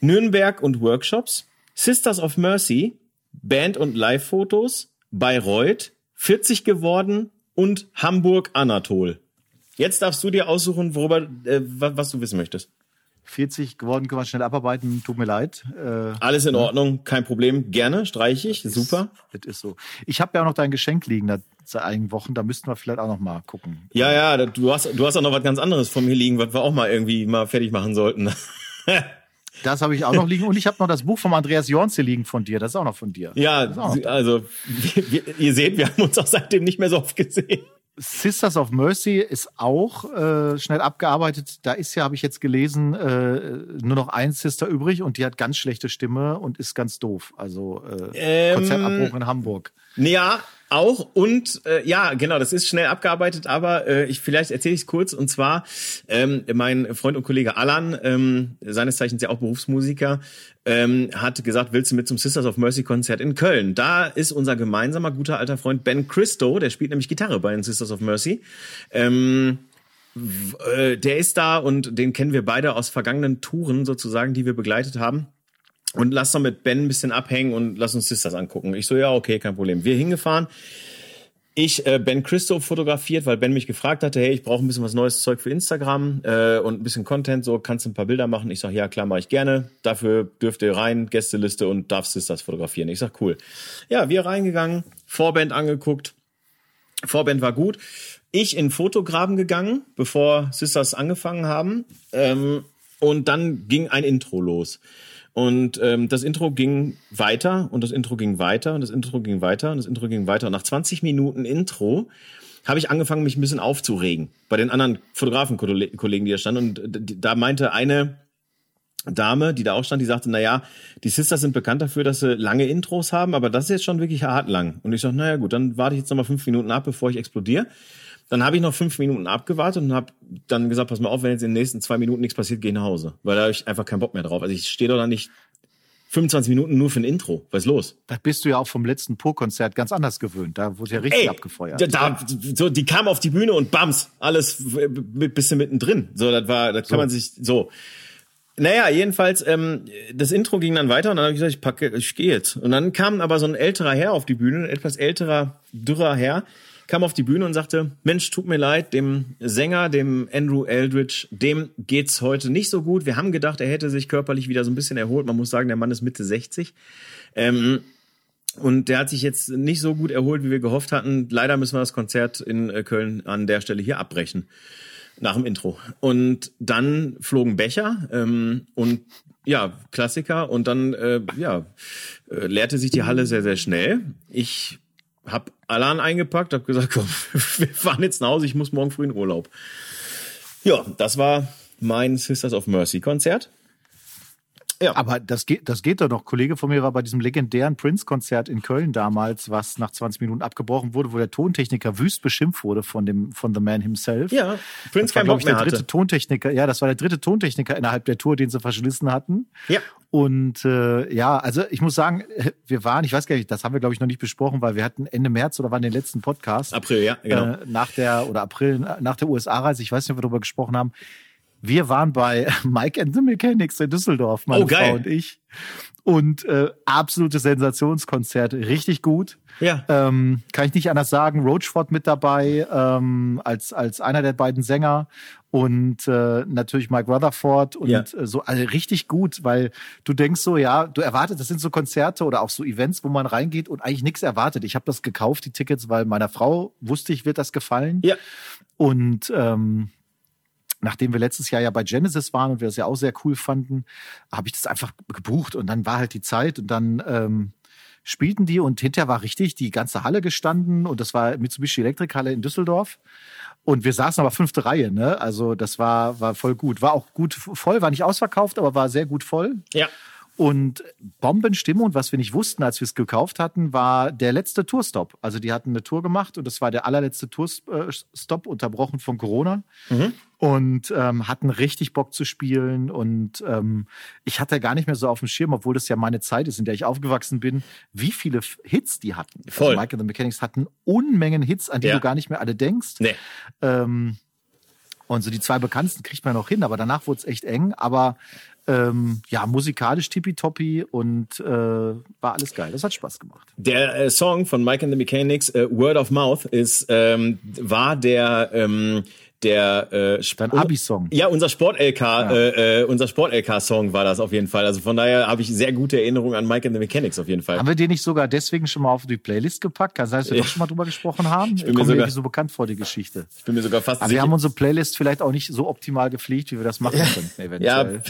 Nürnberg und Workshops, Sisters of Mercy, Band- und Live-Fotos, Bayreuth, 40 geworden und Hamburg Anatol. Jetzt darfst du dir aussuchen, worüber, äh, wa- was du wissen möchtest. 40 geworden, können wir schnell abarbeiten, tut mir leid. Äh, Alles in Ordnung, kein Problem. Gerne, streiche ich. Super. Das ist so. Ich habe ja auch noch dein Geschenk liegen da, seit einigen Wochen, da müssten wir vielleicht auch noch mal gucken. Ja, ja, du hast, du hast auch noch was ganz anderes von mir liegen, was wir auch mal irgendwie mal fertig machen sollten. Das habe ich auch noch liegen und ich habe noch das Buch vom Andreas Jorns hier liegen von dir, das ist auch noch von dir. ja, noch also wir, wir, ihr seht, wir haben uns auch seitdem nicht mehr so oft gesehen. Sisters of Mercy ist auch äh, schnell abgearbeitet. Da ist ja, habe ich jetzt gelesen, äh, nur noch ein Sister übrig und die hat ganz schlechte Stimme und ist ganz doof. Also äh, Ähm, Konzertabbruch in Hamburg. Ja, auch und äh, ja, genau, das ist schnell abgearbeitet, aber äh, ich vielleicht erzähle ich es kurz und zwar ähm, mein Freund und Kollege Alan, ähm, seines Zeichens ja auch Berufsmusiker, ähm, hat gesagt, willst du mit zum Sisters of Mercy Konzert in Köln? Da ist unser gemeinsamer guter alter Freund Ben Christo, der spielt nämlich Gitarre bei den Sisters of Mercy. Ähm, äh, der ist da und den kennen wir beide aus vergangenen Touren sozusagen, die wir begleitet haben. Und lass doch mit Ben ein bisschen abhängen und lass uns Sisters angucken. Ich so, ja, okay, kein Problem. Wir hingefahren. Ich äh, Ben Christo fotografiert, weil Ben mich gefragt hatte, hey, ich brauche ein bisschen was neues Zeug für Instagram äh, und ein bisschen Content, so kannst du ein paar Bilder machen. Ich sag, ja, klar, mache ich gerne. Dafür dürft ihr rein, Gästeliste und darf Sisters fotografieren. Ich sag, cool. Ja, wir reingegangen, Vorband angeguckt. Vorband war gut. Ich in Fotograben gegangen, bevor Sisters angefangen haben. Ähm, und dann ging ein Intro los. Und ähm, das Intro ging weiter und das Intro ging weiter und das Intro ging weiter und das Intro ging weiter. Und nach 20 Minuten Intro habe ich angefangen, mich ein bisschen aufzuregen bei den anderen Fotografenkollegen, die da standen. Und da meinte eine Dame, die da auch stand, die sagte, na ja, die Sisters sind bekannt dafür, dass sie lange Intros haben, aber das ist jetzt schon wirklich hart lang. Und ich sag, naja gut, dann warte ich jetzt nochmal fünf Minuten ab, bevor ich explodiere. Dann habe ich noch fünf Minuten abgewartet und habe dann gesagt, pass mal auf, wenn jetzt in den nächsten zwei Minuten nichts passiert, geh nach Hause. Weil da habe ich einfach keinen Bock mehr drauf. Also ich stehe doch da nicht 25 Minuten nur für ein Intro. Was ist los? Da bist du ja auch vom letzten Pur-Konzert ganz anders gewöhnt. Da wurde ja richtig Ey, abgefeuert. Da, da, so, die kam auf die Bühne und bams, alles bisschen mittendrin. So, das war, das kann so. man sich so. Naja, jedenfalls, ähm, das Intro ging dann weiter und dann habe ich gesagt, ich packe, ich gehe jetzt. Und dann kam aber so ein älterer Herr auf die Bühne, ein etwas älterer, dürrer Herr, kam auf die Bühne und sagte, Mensch, tut mir leid, dem Sänger, dem Andrew Eldridge, dem geht's heute nicht so gut. Wir haben gedacht, er hätte sich körperlich wieder so ein bisschen erholt. Man muss sagen, der Mann ist Mitte 60. Ähm, und der hat sich jetzt nicht so gut erholt, wie wir gehofft hatten. Leider müssen wir das Konzert in äh, Köln an der Stelle hier abbrechen nach dem Intro. Und dann flogen Becher ähm, und ja, Klassiker. Und dann äh, ja, äh, leerte sich die Halle sehr, sehr schnell. Ich habe Alan eingepackt, habe gesagt, komm, wir fahren jetzt nach Hause, ich muss morgen früh in Urlaub. Ja, das war mein Sisters of Mercy Konzert. Ja. Aber das geht, das geht doch noch. Ein Kollege von mir war bei diesem legendären Prince-Konzert in Köln damals, was nach 20 Minuten abgebrochen wurde, wo der Tontechniker wüst beschimpft wurde von dem, von The Man himself. Ja, Prince das war, glaube ich, der dritte hatte. Tontechniker. Ja, das war der dritte Tontechniker innerhalb der Tour, den sie verschlissen hatten. Ja. Und äh, ja, also ich muss sagen, wir waren, ich weiß gar nicht, das haben wir glaube ich noch nicht besprochen, weil wir hatten Ende März oder waren den letzten Podcast. April, ja, genau. Äh, nach der oder April nach der USA-Reise, ich weiß nicht, ob wir darüber gesprochen haben. Wir waren bei Mike and the Mechanics in Düsseldorf, meine oh, Frau und ich. Und äh, absolutes Sensationskonzert, richtig gut. Ja. Ähm, kann ich nicht anders sagen. Roachford mit dabei ähm, als als einer der beiden Sänger und äh, natürlich Mike Rutherford und ja. äh, so also richtig gut, weil du denkst so, ja, du erwartest, das sind so Konzerte oder auch so Events, wo man reingeht und eigentlich nichts erwartet. Ich habe das gekauft, die Tickets, weil meiner Frau wusste ich, wird das gefallen. Ja. Und ähm, nachdem wir letztes Jahr ja bei Genesis waren und wir das ja auch sehr cool fanden, habe ich das einfach gebucht und dann war halt die Zeit und dann ähm, spielten die und hinterher war richtig die ganze Halle gestanden und das war Mitsubishi Elektrikhalle in Düsseldorf. Und wir saßen aber fünfte Reihe, ne? Also das war, war voll gut. War auch gut voll, war nicht ausverkauft, aber war sehr gut voll. Ja. Und Bombenstimmung, und was wir nicht wussten, als wir es gekauft hatten, war der letzte Tourstop. Also die hatten eine Tour gemacht und das war der allerletzte Tourstop, unterbrochen von Corona. Mhm. Und ähm, hatten richtig Bock zu spielen. Und ähm, ich hatte gar nicht mehr so auf dem Schirm, obwohl das ja meine Zeit ist, in der ich aufgewachsen bin, wie viele Hits die hatten. Also Voll. Also Mike and the Mechanics hatten Unmengen Hits, an die ja. du gar nicht mehr alle denkst. Nee. Ähm, und so die zwei bekanntesten kriegt man noch hin, aber danach wurde es echt eng. Aber ähm, ja, musikalisch tippitoppi und äh, war alles geil. Das hat Spaß gemacht. Der äh, Song von Mike and the Mechanics, äh, Word of Mouth, ist ähm, war der ähm, der äh, Dein Abi-Song. Ja, unser Sport-LK, ja. äh, äh, unser Sport-LK-Song war das auf jeden Fall. Also von daher habe ich sehr gute Erinnerungen an Mike and the Mechanics auf jeden Fall. Haben wir den nicht sogar deswegen schon mal auf die Playlist gepackt? Kann sein, dass wir doch schon mal drüber gesprochen haben. Ich bin mir sogar, so bekannt vor die Geschichte. Ich bin mir sogar fast Aber sicher. wir haben unsere Playlist vielleicht auch nicht so optimal gepflegt, wie wir das machen können, eventuell. Ja.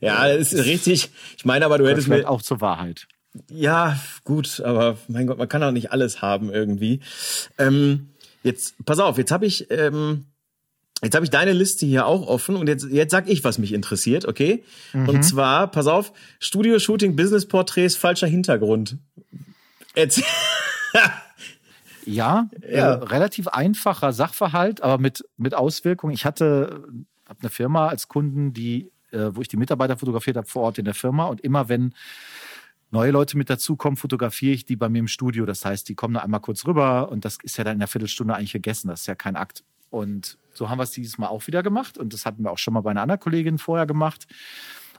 Ja, das ist richtig. Ich meine aber, du hättest mir auch zur Wahrheit. Ja, gut, aber mein Gott, man kann auch nicht alles haben irgendwie. Ähm, jetzt, pass auf, jetzt habe ich, ähm, jetzt habe ich deine Liste hier auch offen und jetzt, jetzt sag ich, was mich interessiert, okay? Mhm. Und zwar, pass auf, Studio-Shooting, Business-Porträts, falscher Hintergrund. Jetzt. ja, ja. Äh, relativ einfacher Sachverhalt, aber mit, mit Auswirkungen. Ich hatte, hab eine Firma als Kunden, die äh, wo ich die Mitarbeiter fotografiert habe vor Ort in der Firma. Und immer wenn neue Leute mit dazukommen, fotografiere ich die bei mir im Studio. Das heißt, die kommen da einmal kurz rüber und das ist ja dann in einer Viertelstunde eigentlich gegessen. Das ist ja kein Akt. Und so haben wir es dieses Mal auch wieder gemacht. Und das hatten wir auch schon mal bei einer anderen Kollegin vorher gemacht.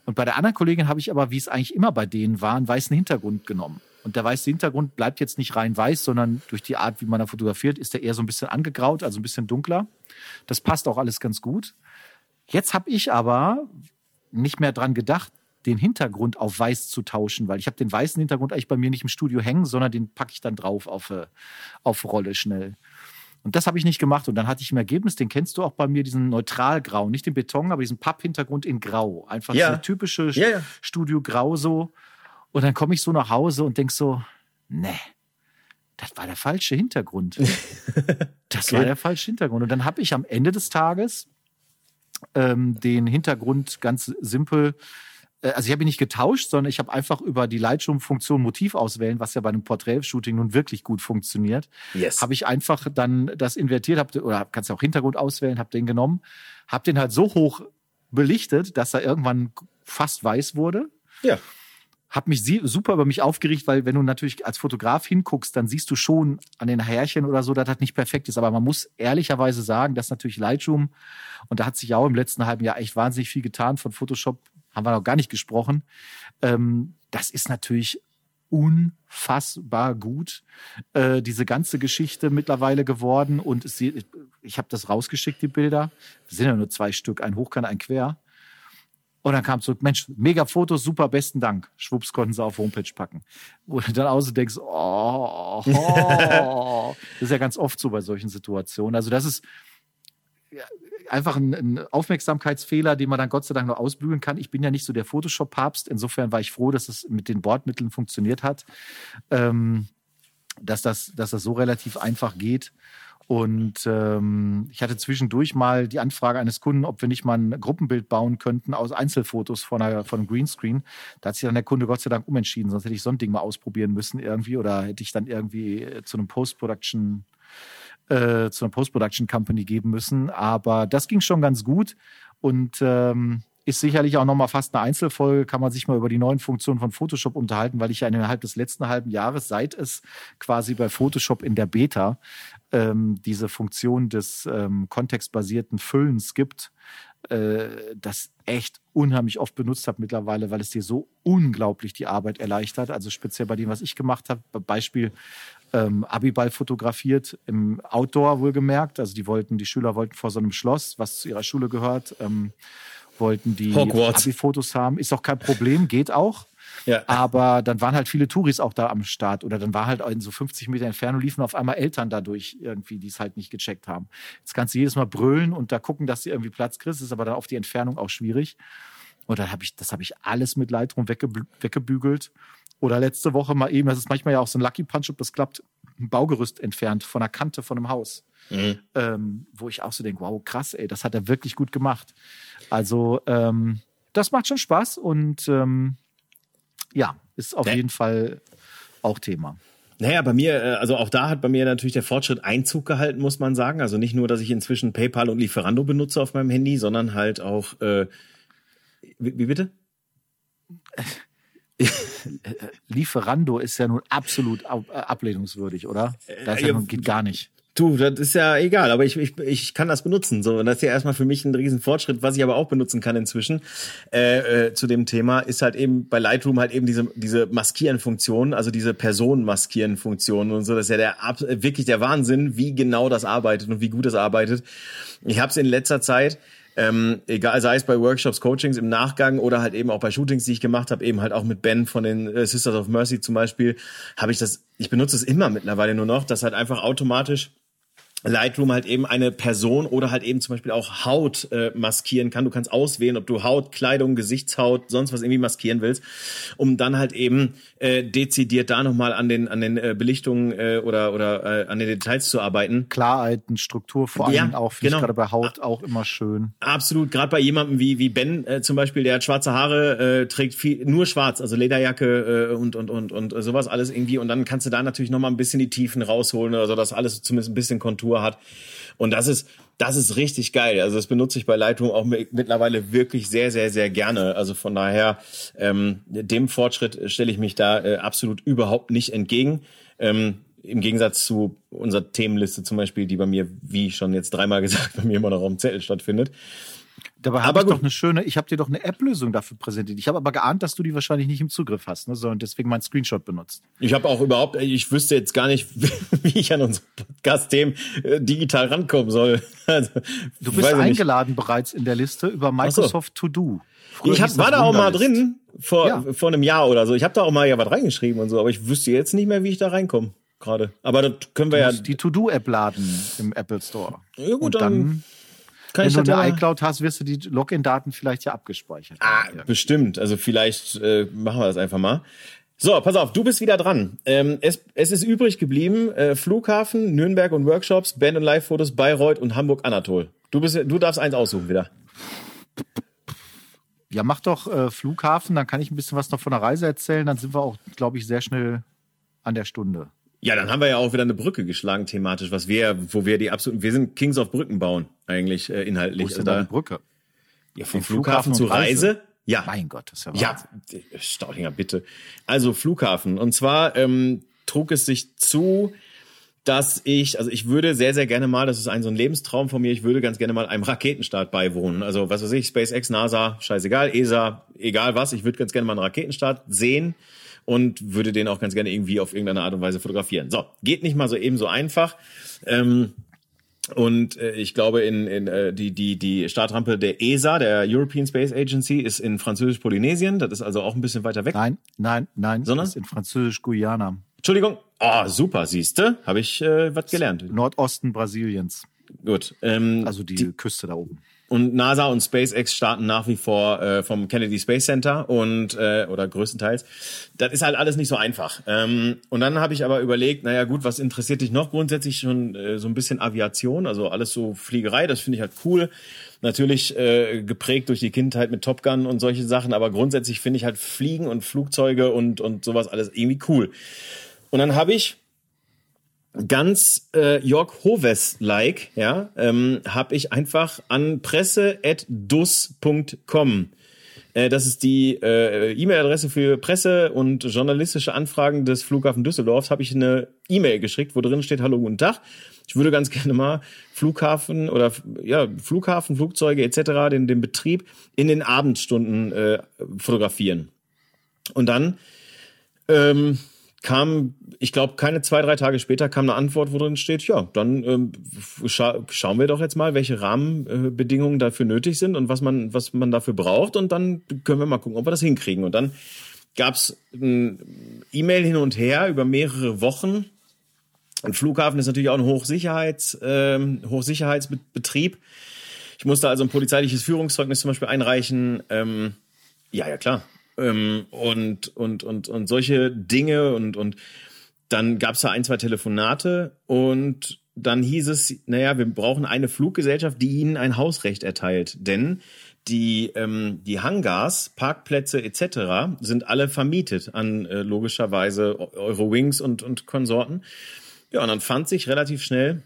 Und bei der anderen Kollegin habe ich aber, wie es eigentlich immer bei denen war, einen weißen Hintergrund genommen. Und der weiße Hintergrund bleibt jetzt nicht rein weiß, sondern durch die Art, wie man da fotografiert, ist der eher so ein bisschen angegraut, also ein bisschen dunkler. Das passt auch alles ganz gut. Jetzt habe ich aber, nicht mehr dran gedacht, den Hintergrund auf weiß zu tauschen, weil ich habe den weißen Hintergrund eigentlich bei mir nicht im Studio hängen, sondern den packe ich dann drauf auf, äh, auf Rolle schnell. Und das habe ich nicht gemacht. Und dann hatte ich im Ergebnis, den kennst du auch bei mir, diesen Neutralgrau, nicht den Beton, aber diesen Papphintergrund in Grau. Einfach Ja. diese typische Ja, ja. Studio Grau so. Und dann komme ich so nach Hause und denk so, nee, das war der falsche Hintergrund. Das Okay. war der falsche Hintergrund. Und dann habe ich am Ende des Tages ähm, den Hintergrund ganz simpel, also ich habe ihn nicht getauscht, sondern ich habe einfach über die Lightroom-Funktion Motiv auswählen, was ja bei einem Porträtshooting nun wirklich gut funktioniert, Yes. habe ich einfach dann das invertiert, hab, oder kannst ja auch Hintergrund auswählen, habe den genommen, habe den halt so hoch belichtet, dass er irgendwann fast weiß wurde ja. habe mich super über mich aufgeregt, weil wenn du natürlich als Fotograf hinguckst, dann siehst du schon an den Härchen oder so, dass das nicht perfekt ist. Aber man muss ehrlicherweise sagen, dass natürlich Lightroom, und da hat sich ja auch im letzten halben Jahr echt wahnsinnig viel getan von Photoshop, haben wir noch gar nicht gesprochen. Ähm, das ist natürlich unfassbar gut, äh, diese ganze Geschichte mittlerweile geworden. Und es, ich, habe das rausgeschickt, die Bilder. Es sind ja nur zwei Stück, ein hochkant, ein quer. Und dann kam zurück, Mensch, mega Fotos, super, besten Dank. Schwupps konnten sie auf Homepage packen. Wo du dann so denkst, oh, oh. das ist ja ganz oft so bei solchen Situationen. Also das ist einfach ein, ein Aufmerksamkeitsfehler, den man dann Gott sei Dank noch ausbügeln kann. Ich bin ja nicht so der Photoshop-Papst. Insofern war ich froh, dass es mit den Bordmitteln funktioniert hat. Ähm, dass das, dass das so relativ einfach geht. Und ähm, ich hatte zwischendurch mal die Anfrage eines Kunden, ob wir nicht mal ein Gruppenbild bauen könnten aus Einzelfotos von, einer, von einem Greenscreen. Da hat sich dann der Kunde Gott sei Dank umentschieden, sonst hätte ich so ein Ding mal ausprobieren müssen irgendwie oder hätte ich dann irgendwie zu einem Post-Production äh, zu einer Post-Production Company geben müssen. Aber das ging schon ganz gut und ähm, ist sicherlich auch nochmal fast eine Einzelfolge, kann man sich mal über die neuen Funktionen von Photoshop unterhalten, weil ich ja innerhalb des letzten halben Jahres, seit es quasi bei Photoshop in der Beta ähm, diese Funktion des ähm, kontextbasierten Füllens gibt, äh, das echt unheimlich oft benutzt habe mittlerweile, weil es dir so unglaublich die Arbeit erleichtert. Also speziell bei dem, was ich gemacht habe, Beispiel ähm, Abiball fotografiert im Outdoor wohlgemerkt. Also die wollten, die Schüler wollten vor so einem Schloss, was zu ihrer Schule gehört, ähm, wollten die. Abi-Fotos haben. Ist auch kein Problem, geht auch. Ja. Aber dann waren halt viele Touris auch da am Start oder dann war halt in so 50 Meter Entfernung liefen auf einmal Eltern dadurch irgendwie, die es halt nicht gecheckt haben. Jetzt kannst du jedes Mal brüllen und da gucken, dass du irgendwie Platz kriegst, ist aber dann auf die Entfernung auch schwierig. Und dann habe ich, das habe ich alles mit Lightroom weggebü weggebügelt. Oder letzte Woche mal eben, das ist manchmal ja auch so ein Lucky Punch, ob das klappt, ein Baugerüst entfernt von der Kante von einem Haus. Mhm. Ähm, wo ich auch so denke, wow, krass, ey, das hat er wirklich gut gemacht. Also, ähm, das macht schon Spaß und ähm, ja, ist auf Ja. jeden Fall auch Thema. Naja, bei mir, äh, also auch da hat bei mir natürlich der Fortschritt Einzug gehalten, muss man sagen. Also nicht nur, dass ich inzwischen PayPal und Lieferando benutze auf meinem Handy, sondern halt auch, äh, wie, wie bitte? Lieferando ist ja nun absolut ab äh, ablehnungswürdig, oder? Das ja, nun, geht gar nicht. Du, das ist ja egal, aber ich, ich, ich kann das benutzen. So, und das ist ja erstmal für mich ein riesen Fortschritt, was ich aber auch benutzen kann inzwischen. Äh, äh, zu dem Thema ist halt eben bei Lightroom halt eben diese diese Maskieren-Funktion, also diese Personen-Maskieren-Funktion und so. Das ist ja der wirklich der Wahnsinn, wie genau das arbeitet und wie gut das arbeitet. Ich habe es in letzter Zeit ähm, egal, sei es bei Workshops, Coachings im Nachgang oder halt eben auch bei Shootings, die ich gemacht habe, eben halt auch mit Ben von den äh, Sisters of Mercy zum Beispiel, habe ich das, ich benutze es immer mittlerweile nur noch, dass halt einfach automatisch Lightroom halt eben eine Person oder halt eben zum Beispiel auch Haut äh, maskieren kann. Du kannst auswählen, ob du Haut, Kleidung, Gesichtshaut, sonst was irgendwie maskieren willst, um dann halt eben äh, dezidiert da nochmal an den an den äh, Belichtungen äh, oder oder äh, an den Details zu arbeiten. Klarheiten, Struktur vor Ja, allem auch, finde genau. ich gerade bei Haut auch immer schön. Absolut, gerade bei jemandem wie wie Ben äh, zum Beispiel, der hat schwarze Haare, äh, trägt viel nur schwarz, also Lederjacke äh, und und und und sowas alles irgendwie und dann kannst du da natürlich noch mal ein bisschen die Tiefen rausholen oder so, dass alles zumindest ein bisschen Kontur hat und das ist das ist richtig geil. Also das benutze ich bei Lightroom auch mi- mittlerweile wirklich sehr sehr sehr gerne. Also von daher ähm, dem Fortschritt stelle ich mich da äh, absolut überhaupt nicht entgegen. Ähm, im Gegensatz zu unserer Themenliste zum Beispiel, die bei mir, wie schon jetzt dreimal gesagt, bei mir immer noch auf dem Zettel stattfindet. Dabei habe ich doch eine schöne, ich habe dir doch eine App-Lösung dafür präsentiert. Ich habe aber geahnt, dass du die wahrscheinlich nicht im Zugriff hast, ne, sondern deswegen mein Screenshot benutzt. Ich habe auch überhaupt, ich wüsste jetzt gar nicht, wie ich an unsere Podcast-Themen äh, digital rankommen soll. Also, Du bist ich nicht. eingeladen bereits in der Liste über Microsoft To Do. Früher Ich hab, war da auch mal drin vor, Ja. vor einem Jahr oder so. Ich habe da auch mal ja was reingeschrieben und so, aber ich wüsste jetzt nicht mehr, wie ich da reinkomme. gerade. Aber das können wir Du ja. die To-Do-App laden im Apple Store. Ja, gut, Und dann dann, kann wenn ich du das eine iCloud hast, wirst du die Login-Daten vielleicht ja abgespeichert. Ah, haben. Ja. bestimmt. Also vielleicht äh, machen wir das einfach mal. So, pass auf, du bist wieder dran. Ähm, es, es ist übrig geblieben, äh, Flughafen, Nürnberg und Workshops, Band- und Live-Fotos, Bayreuth und Hamburg-Anatol. Du, bist, du darfst eins aussuchen wieder. Ja, mach doch äh, Flughafen, dann kann ich ein bisschen was noch von der Reise erzählen. Dann sind wir auch, glaube ich, sehr schnell an der Stunde. Ja, dann haben wir ja auch wieder eine Brücke geschlagen thematisch, was wir, wo wir die absoluten, wir sind Kings of Brücken bauen, eigentlich äh, Wo inhaltlich. ist denn da die Brücke? ja, vom Flughafen, Flughafen zur Reise? Reise. Ja, Mein Gott, das ist ja Ja, Wahnsinn. Staudinger, bitte. Also Flughafen. Und zwar ähm, trug es sich zu, dass ich, also ich würde sehr, sehr gerne mal, das ist ein so ein Lebenstraum von mir, ich würde ganz gerne mal einem Raketenstart beiwohnen. Also was weiß ich, SpaceX, NASA, scheißegal, ESA, egal was, ich würde ganz gerne mal einen Raketenstart sehen und würde den auch ganz gerne irgendwie auf irgendeine Art und Weise fotografieren. So, geht nicht mal so eben so einfach. Ähm, und äh, ich glaube, in, in äh, die, die, die Startrampe der ESA, der European Space Agency, ist in Französisch-Polynesien. Das ist also auch ein bisschen weiter weg. Nein, nein, nein. Sondern? Ist in Französisch-Guyana. Entschuldigung. Ah, super, siehste. Habe ich äh, was gelernt. Nordosten Brasiliens. Gut. Ähm, Also die, Küste da oben. Und NASA und SpaceX starten nach wie vor äh, vom Kennedy Space Center und äh, oder größtenteils. Das ist halt alles nicht so einfach. Ähm, und dann habe ich aber überlegt, naja gut, was interessiert dich noch grundsätzlich schon äh, so ein bisschen Aviation, also alles so Fliegerei, das finde ich halt cool. Natürlich äh, geprägt durch die Kindheit mit Top Gun und solche Sachen, aber grundsätzlich finde ich halt Fliegen und Flugzeuge und und sowas alles irgendwie cool. Und dann habe ich ganz äh, Jörg Hoves-like, ja, ähm, habe ich einfach an presse.dus.com äh, das ist die äh, E-Mail-Adresse für Presse und journalistische Anfragen des Flughafen Düsseldorfs. Habe ich eine E-Mail geschickt, wo drin steht: Hallo, guten Tag. Ich würde ganz gerne mal Flughafen oder ja Flughafen, Flugzeuge etc. den den Betrieb in den Abendstunden äh, fotografieren. Und dann ähm, kam, ich glaube, keine zwei, drei Tage später kam eine Antwort, wo drin steht, ja, dann ähm, scha schauen wir doch jetzt mal, welche Rahmenbedingungen dafür nötig sind und was man, was man dafür braucht und dann können wir mal gucken, ob wir das hinkriegen. Und dann gab's ein E-Mail hin und her über mehrere Wochen. Ein Flughafen ist natürlich auch ein Hochsicherheits, ähm, Hochsicherheitsbetrieb. Ich musste also ein polizeiliches Führungszeugnis zum Beispiel einreichen. Ähm, ja, ja, klar. Ähm, und, und, und, und solche Dinge und, und dann gab es da ein, zwei Telefonate und dann hieß es, naja, wir brauchen eine Fluggesellschaft, die ihnen ein Hausrecht erteilt. Denn die, ähm, die Hangars, Parkplätze etc. sind alle vermietet an äh, logischerweise Eurowings und, und Konsorten. Ja, und dann fand sich relativ schnell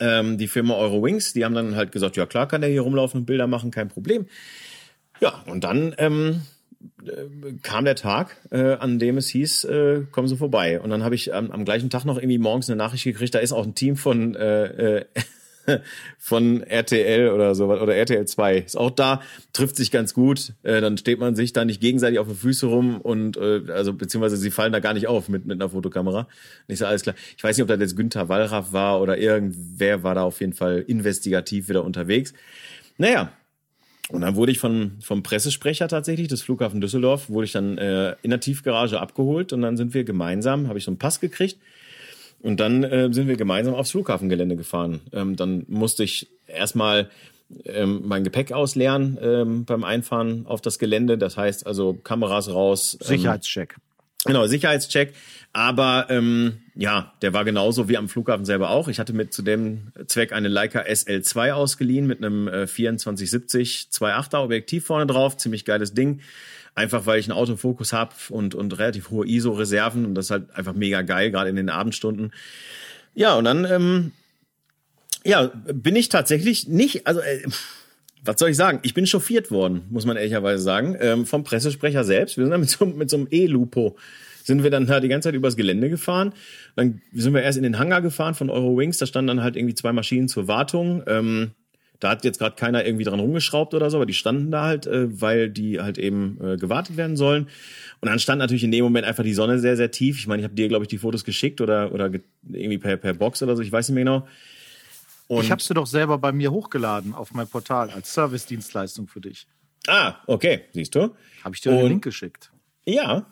ähm, die Firma Eurowings, die haben dann halt gesagt, ja klar kann der hier rumlaufen und Bilder machen, kein Problem. Ja, und dann ähm, äh, kam der Tag, äh, an dem es hieß, äh, kommen Sie vorbei. Und dann habe ich ähm, am gleichen Tag noch irgendwie morgens eine Nachricht gekriegt, da ist auch ein Team von äh, äh, von RTL oder so oder RTL 2 ist auch da, trifft sich ganz gut, äh, dann steht man sich da nicht gegenseitig auf die Füße rum und äh, also beziehungsweise sie fallen da gar nicht auf mit mit einer Fotokamera. Nicht so alles klar. Ich weiß nicht, ob das jetzt Günther Wallraff war oder irgendwer war da auf jeden Fall investigativ wieder unterwegs. Naja, und dann wurde ich von, vom Pressesprecher tatsächlich des Flughafen Düsseldorf, wurde ich dann äh, in der Tiefgarage abgeholt und dann sind wir gemeinsam, habe ich so einen Pass gekriegt und dann äh, sind wir gemeinsam aufs Flughafengelände gefahren. Ähm, dann musste ich erstmal ähm, mein Gepäck ausleeren ähm, beim Einfahren auf das Gelände. Das heißt also Kameras raus. Ähm, Sicherheitscheck. Genau, Sicherheitscheck. Aber ähm, ja, der war genauso wie am Flughafen selber auch. Ich hatte mit zu dem Zweck eine Leica SL2 ausgeliehen mit einem äh, 2470 2.8er Objektiv vorne drauf. Ziemlich geiles Ding. Einfach weil ich einen Autofokus habe und, und relativ hohe ISO-Reserven und das ist halt einfach mega geil, gerade in den Abendstunden. Ja, und dann ähm, ja, bin ich tatsächlich nicht, also äh, was soll ich sagen? Ich bin chauffiert worden, muss man ehrlicherweise sagen, ähm, vom Pressesprecher selbst. Wir sind dann mit so, mit so einem E-Lupo sind wir dann da die ganze Zeit übers Gelände gefahren. Dann sind wir erst in den Hangar gefahren von Eurowings. Da standen dann halt irgendwie zwei Maschinen zur Wartung. Ähm, da hat jetzt gerade keiner irgendwie dran rumgeschraubt oder so, aber die standen da halt, äh, weil die halt eben äh, gewartet werden sollen. Und dann stand natürlich in dem Moment einfach die Sonne sehr, sehr tief. Ich meine, ich habe dir, glaube ich, die Fotos geschickt oder, oder ge- irgendwie per, per Box oder so, ich weiß nicht mehr genau. Und, Ich habe sie doch selber bei mir hochgeladen auf mein Portal als Service-Dienstleistung für dich. ah, okay, siehst du. Habe ich dir den Und- Link geschickt. Ja,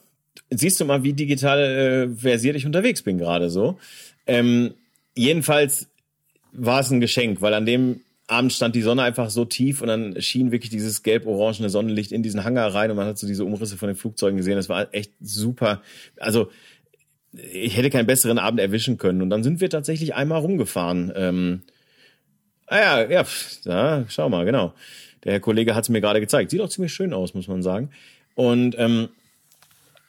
siehst du mal, wie digital äh, versiert ich unterwegs bin gerade so. Ähm, jedenfalls war es ein Geschenk, weil an dem Abend stand die Sonne einfach so tief und dann schien wirklich dieses gelb-orangene Sonnenlicht in diesen Hangar rein und man hat so diese Umrisse von den Flugzeugen gesehen. Das war echt super. Also ich hätte keinen besseren Abend erwischen können. Und dann sind wir tatsächlich einmal rumgefahren. Ähm, ah ja, ja, ja, schau mal, genau. Der Herr Kollege hat es mir gerade gezeigt. Sieht auch ziemlich schön aus, muss man sagen. Und ähm,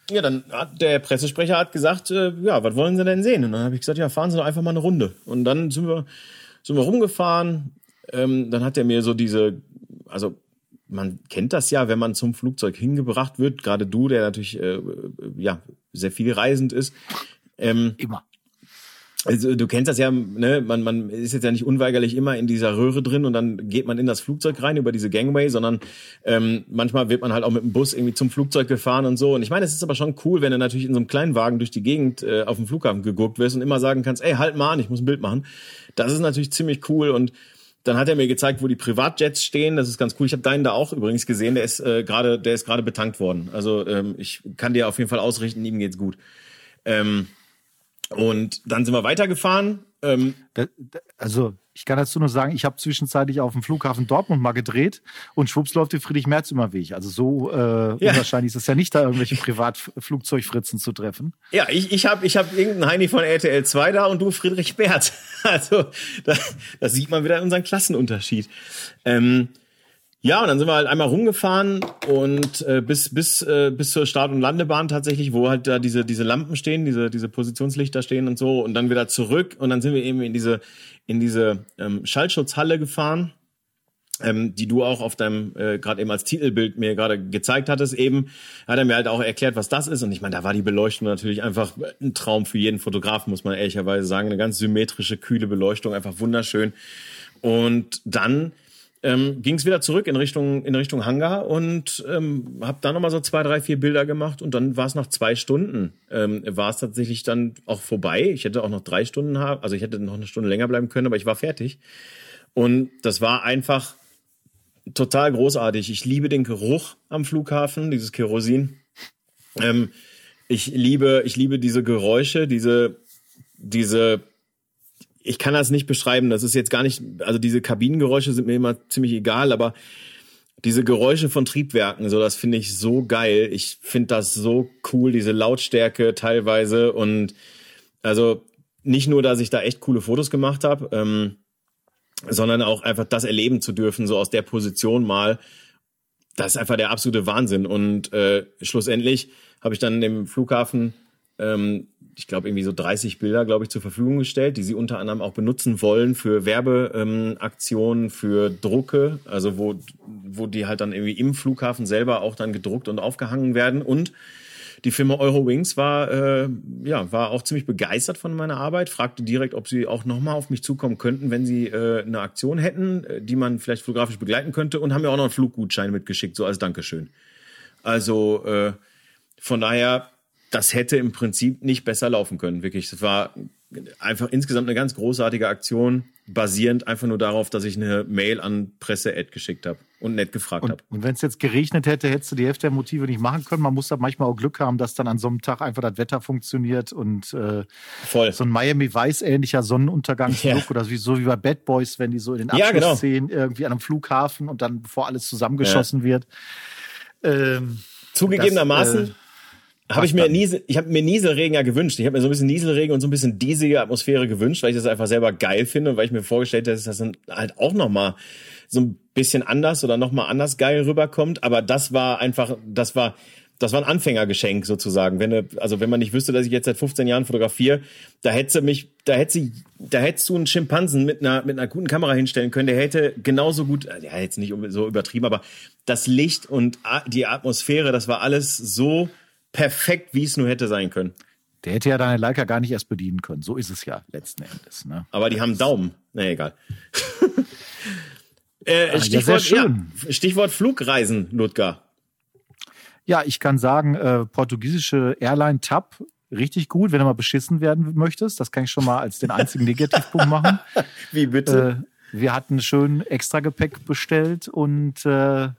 ja, dann hat der Pressesprecher hat gesagt, äh, ja, was wollen Sie denn sehen? Und dann habe ich gesagt, ja, fahren Sie doch einfach mal eine Runde. Und dann sind wir, sind wir rumgefahren. Ähm, dann hat er mir so diese, also man kennt das ja, wenn man zum Flugzeug hingebracht wird, gerade du, der natürlich äh, ja sehr viel reisend ist. Ähm, Immer. Also du kennst das ja, ne? man, man ist jetzt ja nicht unweigerlich immer in dieser Röhre drin und dann geht man in das Flugzeug rein über diese Gangway, sondern ähm, manchmal wird man halt auch mit dem Bus irgendwie zum Flugzeug gefahren und so. Und ich meine, es ist aber schon cool, wenn du natürlich in so einem kleinen Wagen durch die Gegend äh, auf dem Flughafen geguckt wirst und immer sagen kannst, ey, halt mal an, ich muss ein Bild machen. Das ist natürlich ziemlich cool und dann hat er mir gezeigt, wo die Privatjets stehen. Das ist ganz cool. Ich habe deinen da auch übrigens gesehen. Der ist äh, gerade, der ist gerade betankt worden. Also ähm, ich kann dir auf jeden Fall ausrichten, ihm geht's gut. Ähm, und dann sind wir weitergefahren. Ähm, also ich kann dazu nur sagen, ich habe zwischenzeitlich auf dem Flughafen Dortmund mal gedreht und schwupps läuft der Friedrich-Merz immer Weg. Also so äh, ja. unwahrscheinlich ist es ja nicht, da irgendwelche Privatflugzeugfritzen zu treffen. Ja, ich, ich habe ich hab irgendeinen Heini von RTL 2 da und du Friedrich Merz. Also da, da sieht man wieder unseren Klassenunterschied. Ähm, ja, und dann sind wir halt einmal rumgefahren und äh, bis bis äh, bis zur Start- und Landebahn tatsächlich, wo halt da diese diese Lampen stehen, diese diese Positionslichter stehen und so und dann wieder zurück und dann sind wir eben in diese in diese ähm, Schallschutzhalle gefahren, ähm, die du auch auf deinem äh, gerade eben als Titelbild mir gerade gezeigt hattest. Eben hat er mir halt auch erklärt, was das ist und ich meine, da war die Beleuchtung natürlich einfach ein Traum für jeden Fotografen, muss man ehrlicherweise sagen, eine ganz symmetrische, kühle Beleuchtung, einfach wunderschön. Und dann ähm, ging es wieder zurück in Richtung in Richtung Hangar und ähm, habe da nochmal so zwei, drei, vier Bilder gemacht und dann war es nach zwei Stunden ähm, war es tatsächlich dann auch vorbei. Ich hätte auch noch drei Stunden haben, also ich hätte noch eine Stunde länger bleiben können, aber ich war fertig und das war einfach total großartig. Ich liebe den Geruch am Flughafen, dieses Kerosin. Ähm, ich liebe ich liebe diese Geräusche, diese diese ich kann das nicht beschreiben. Das ist jetzt gar nicht, also diese Kabinengeräusche sind mir immer ziemlich egal, aber diese Geräusche von Triebwerken, so das finde ich so geil. Ich finde das so cool, diese Lautstärke teilweise und also nicht nur, dass ich da echt coole Fotos gemacht habe, ähm, sondern auch einfach das erleben zu dürfen, so aus der Position mal. Das ist einfach der absolute Wahnsinn. Und äh, schlussendlich habe ich dann dem Flughafen ähm, ich glaube, irgendwie so 30 Bilder, glaube ich, zur Verfügung gestellt, die sie unter anderem auch benutzen wollen für Werbeaktionen, ähm, für Drucke, also wo, wo die halt dann irgendwie im Flughafen selber auch dann gedruckt und aufgehangen werden. Und die Firma Eurowings war, äh, ja, war auch ziemlich begeistert von meiner Arbeit, fragte direkt, ob sie auch nochmal auf mich zukommen könnten, wenn sie äh, eine Aktion hätten, äh, die man vielleicht fotografisch begleiten könnte und haben mir auch noch einen Fluggutschein mitgeschickt, so als Dankeschön. Also äh, von daher das hätte im Prinzip nicht besser laufen können, wirklich. Es war einfach insgesamt eine ganz großartige Aktion, basierend einfach nur darauf, dass ich eine Mail an Presse-Ad geschickt habe und nett gefragt habe. Und wenn es jetzt geregnet hätte, hättest du die Hälfte der Motive nicht machen können. Man muss da manchmal auch Glück haben, dass dann an so einem Tag einfach das Wetter funktioniert und äh, Voll. so ein Miami Weiß ähnlicher Sonnenuntergangslook ja. oder wie, so wie bei Bad Boys, wenn die so in den Abschlussszenen ja, genau. irgendwie an einem Flughafen und dann bevor alles zusammengeschossen ja. wird. Ähm, Zugegebenermaßen. Das, äh, habe ich mir Niesel, ich habe mir Nieselregen ja gewünscht. Ich habe mir so ein bisschen Nieselregen und so ein bisschen diesige Atmosphäre gewünscht, weil ich das einfach selber geil finde und weil ich mir vorgestellt habe, dass das dann halt auch noch mal so ein bisschen anders oder noch mal anders geil rüberkommt. Aber das war einfach, das war, das war ein Anfängergeschenk sozusagen. Wenn du, also wenn man nicht wüsste, dass ich jetzt seit 15 Jahren fotografiere, da hätte mich, da hätte da hättest du einen Schimpansen mit einer mit einer guten Kamera hinstellen können. Der hätte genauso gut, ja jetzt nicht so übertrieben, aber das Licht und die Atmosphäre, das war alles so perfekt, wie es nur hätte sein können. Der hätte ja deine Leica gar nicht erst bedienen können. So ist es ja letzten Endes. Ne? Aber die haben Daumen. Na nee, egal. äh, ah, Stichwort, ja, ja, Stichwort Flugreisen, Ludger. Ja, ich kann sagen, äh, portugiesische Airline TAP richtig gut, wenn du mal beschissen werden möchtest. Das kann ich schon mal als den einzigen Negativpunkt machen. Wie bitte? Äh, wir hatten schön extra Gepäck bestellt und äh,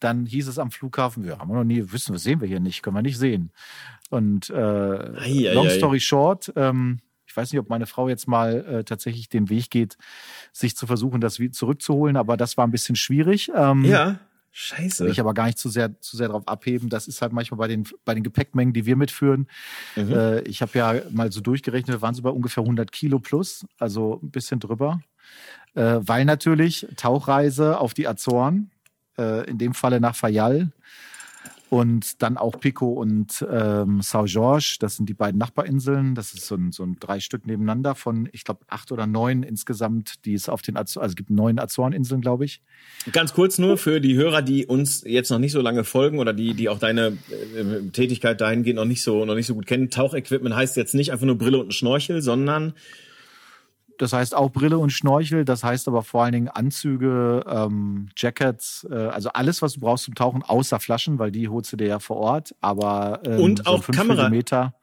dann hieß es am Flughafen, wir haben wir noch nie, wissen wir, sehen wir hier nicht, können wir nicht sehen. Und äh, Ei, ei, long ei. story short, ähm, ich weiß nicht, ob meine Frau jetzt mal äh, tatsächlich den Weg geht, sich zu versuchen, das zurückzuholen, aber das war ein bisschen schwierig. Ähm, Ja, scheiße. Will ich aber gar nicht zu sehr, zu sehr darauf abheben. Das ist halt manchmal bei den, bei den Gepäckmengen, die wir mitführen. Mhm. Äh, ich habe ja mal so durchgerechnet, waren so bei ungefähr 100 Kilo plus, also ein bisschen drüber. Äh, weil natürlich Tauchreise auf die Azoren, äh, in dem Falle nach Fayal und dann auch Pico und ähm, São Jorge, das sind die beiden Nachbarinseln. Das ist so ein, so ein drei Stück nebeneinander von, ich glaube, acht oder neun insgesamt, die es auf den Azoren, also es gibt neun Azoreninseln, glaube ich. Ganz kurz nur für die Hörer, die uns jetzt noch nicht so lange folgen oder die, die auch deine äh, Tätigkeit dahingehend noch nicht so, noch nicht so gut kennen. Tauchequipment heißt jetzt nicht einfach nur Brille und ein Schnorchel, sondern Das heißt auch Brille und Schnorchel, das heißt aber vor allen Dingen Anzüge, ähm, Jackets, äh, also alles, was du brauchst zum Tauchen, außer Flaschen, weil die holst du dir ja vor Ort. Aber ähm, Und so auch fünf Kamera- Millimeter.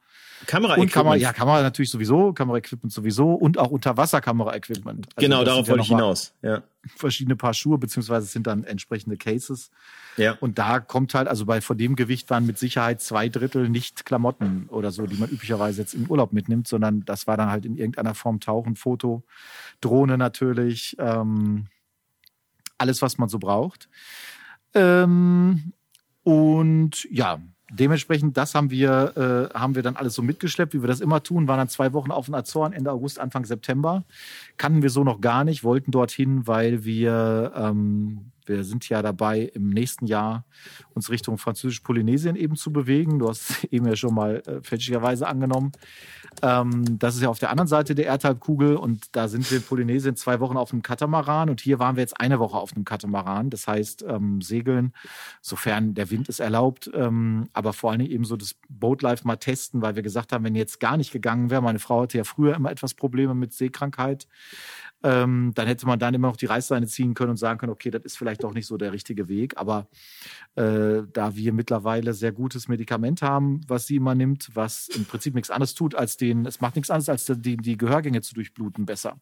Kamera Und Kamera, ja, Kamera natürlich sowieso, Kameraequipment sowieso und auch Unterwasserkameraequipment. Also Genau, darauf sind ja wollte ich hinaus. Ja. Verschiedene Paar Schuhe, beziehungsweise es sind dann entsprechende Cases. Ja. Und da kommt halt, also bei von dem Gewicht waren mit Sicherheit zwei Drittel nicht Klamotten oder so, die man üblicherweise jetzt im Urlaub mitnimmt, sondern das war dann halt in irgendeiner Form Tauchen, Foto, Drohne natürlich, ähm, alles, was man so braucht. Ähm, und ja, dementsprechend, das haben wir, äh, haben wir dann alles so mitgeschleppt, wie wir das immer tun, waren dann zwei Wochen auf den Azoren, Ende August, Anfang September. Kannten wir so noch gar nicht, wollten dorthin, weil wir, ähm, wir sind ja dabei, im nächsten Jahr uns Richtung Französisch-Polynesien eben zu bewegen. Du hast eben ja schon mal äh, fälschlicherweise angenommen. Ähm, das ist ja auf der anderen Seite der Erdhalbkugel und da sind wir in Polynesien zwei Wochen auf einem Katamaran und hier waren wir jetzt eine Woche auf einem Katamaran. Das heißt, ähm, segeln, sofern der Wind es erlaubt, ähm, aber vor allen Dingen eben so das Boatlife mal testen, weil wir gesagt haben, wenn jetzt gar nicht gegangen wäre, meine Frau hatte ja früher immer etwas Probleme mit Seekrankheit, ähm, dann hätte man dann immer noch die Reißleine ziehen können und sagen können, okay, das ist vielleicht doch nicht so der richtige Weg. Aber äh, da wir mittlerweile sehr gutes Medikament haben, was sie immer nimmt, was im Prinzip nichts anderes tut, als den, es macht nichts anderes, als die, die Gehörgänge zu durchbluten besser.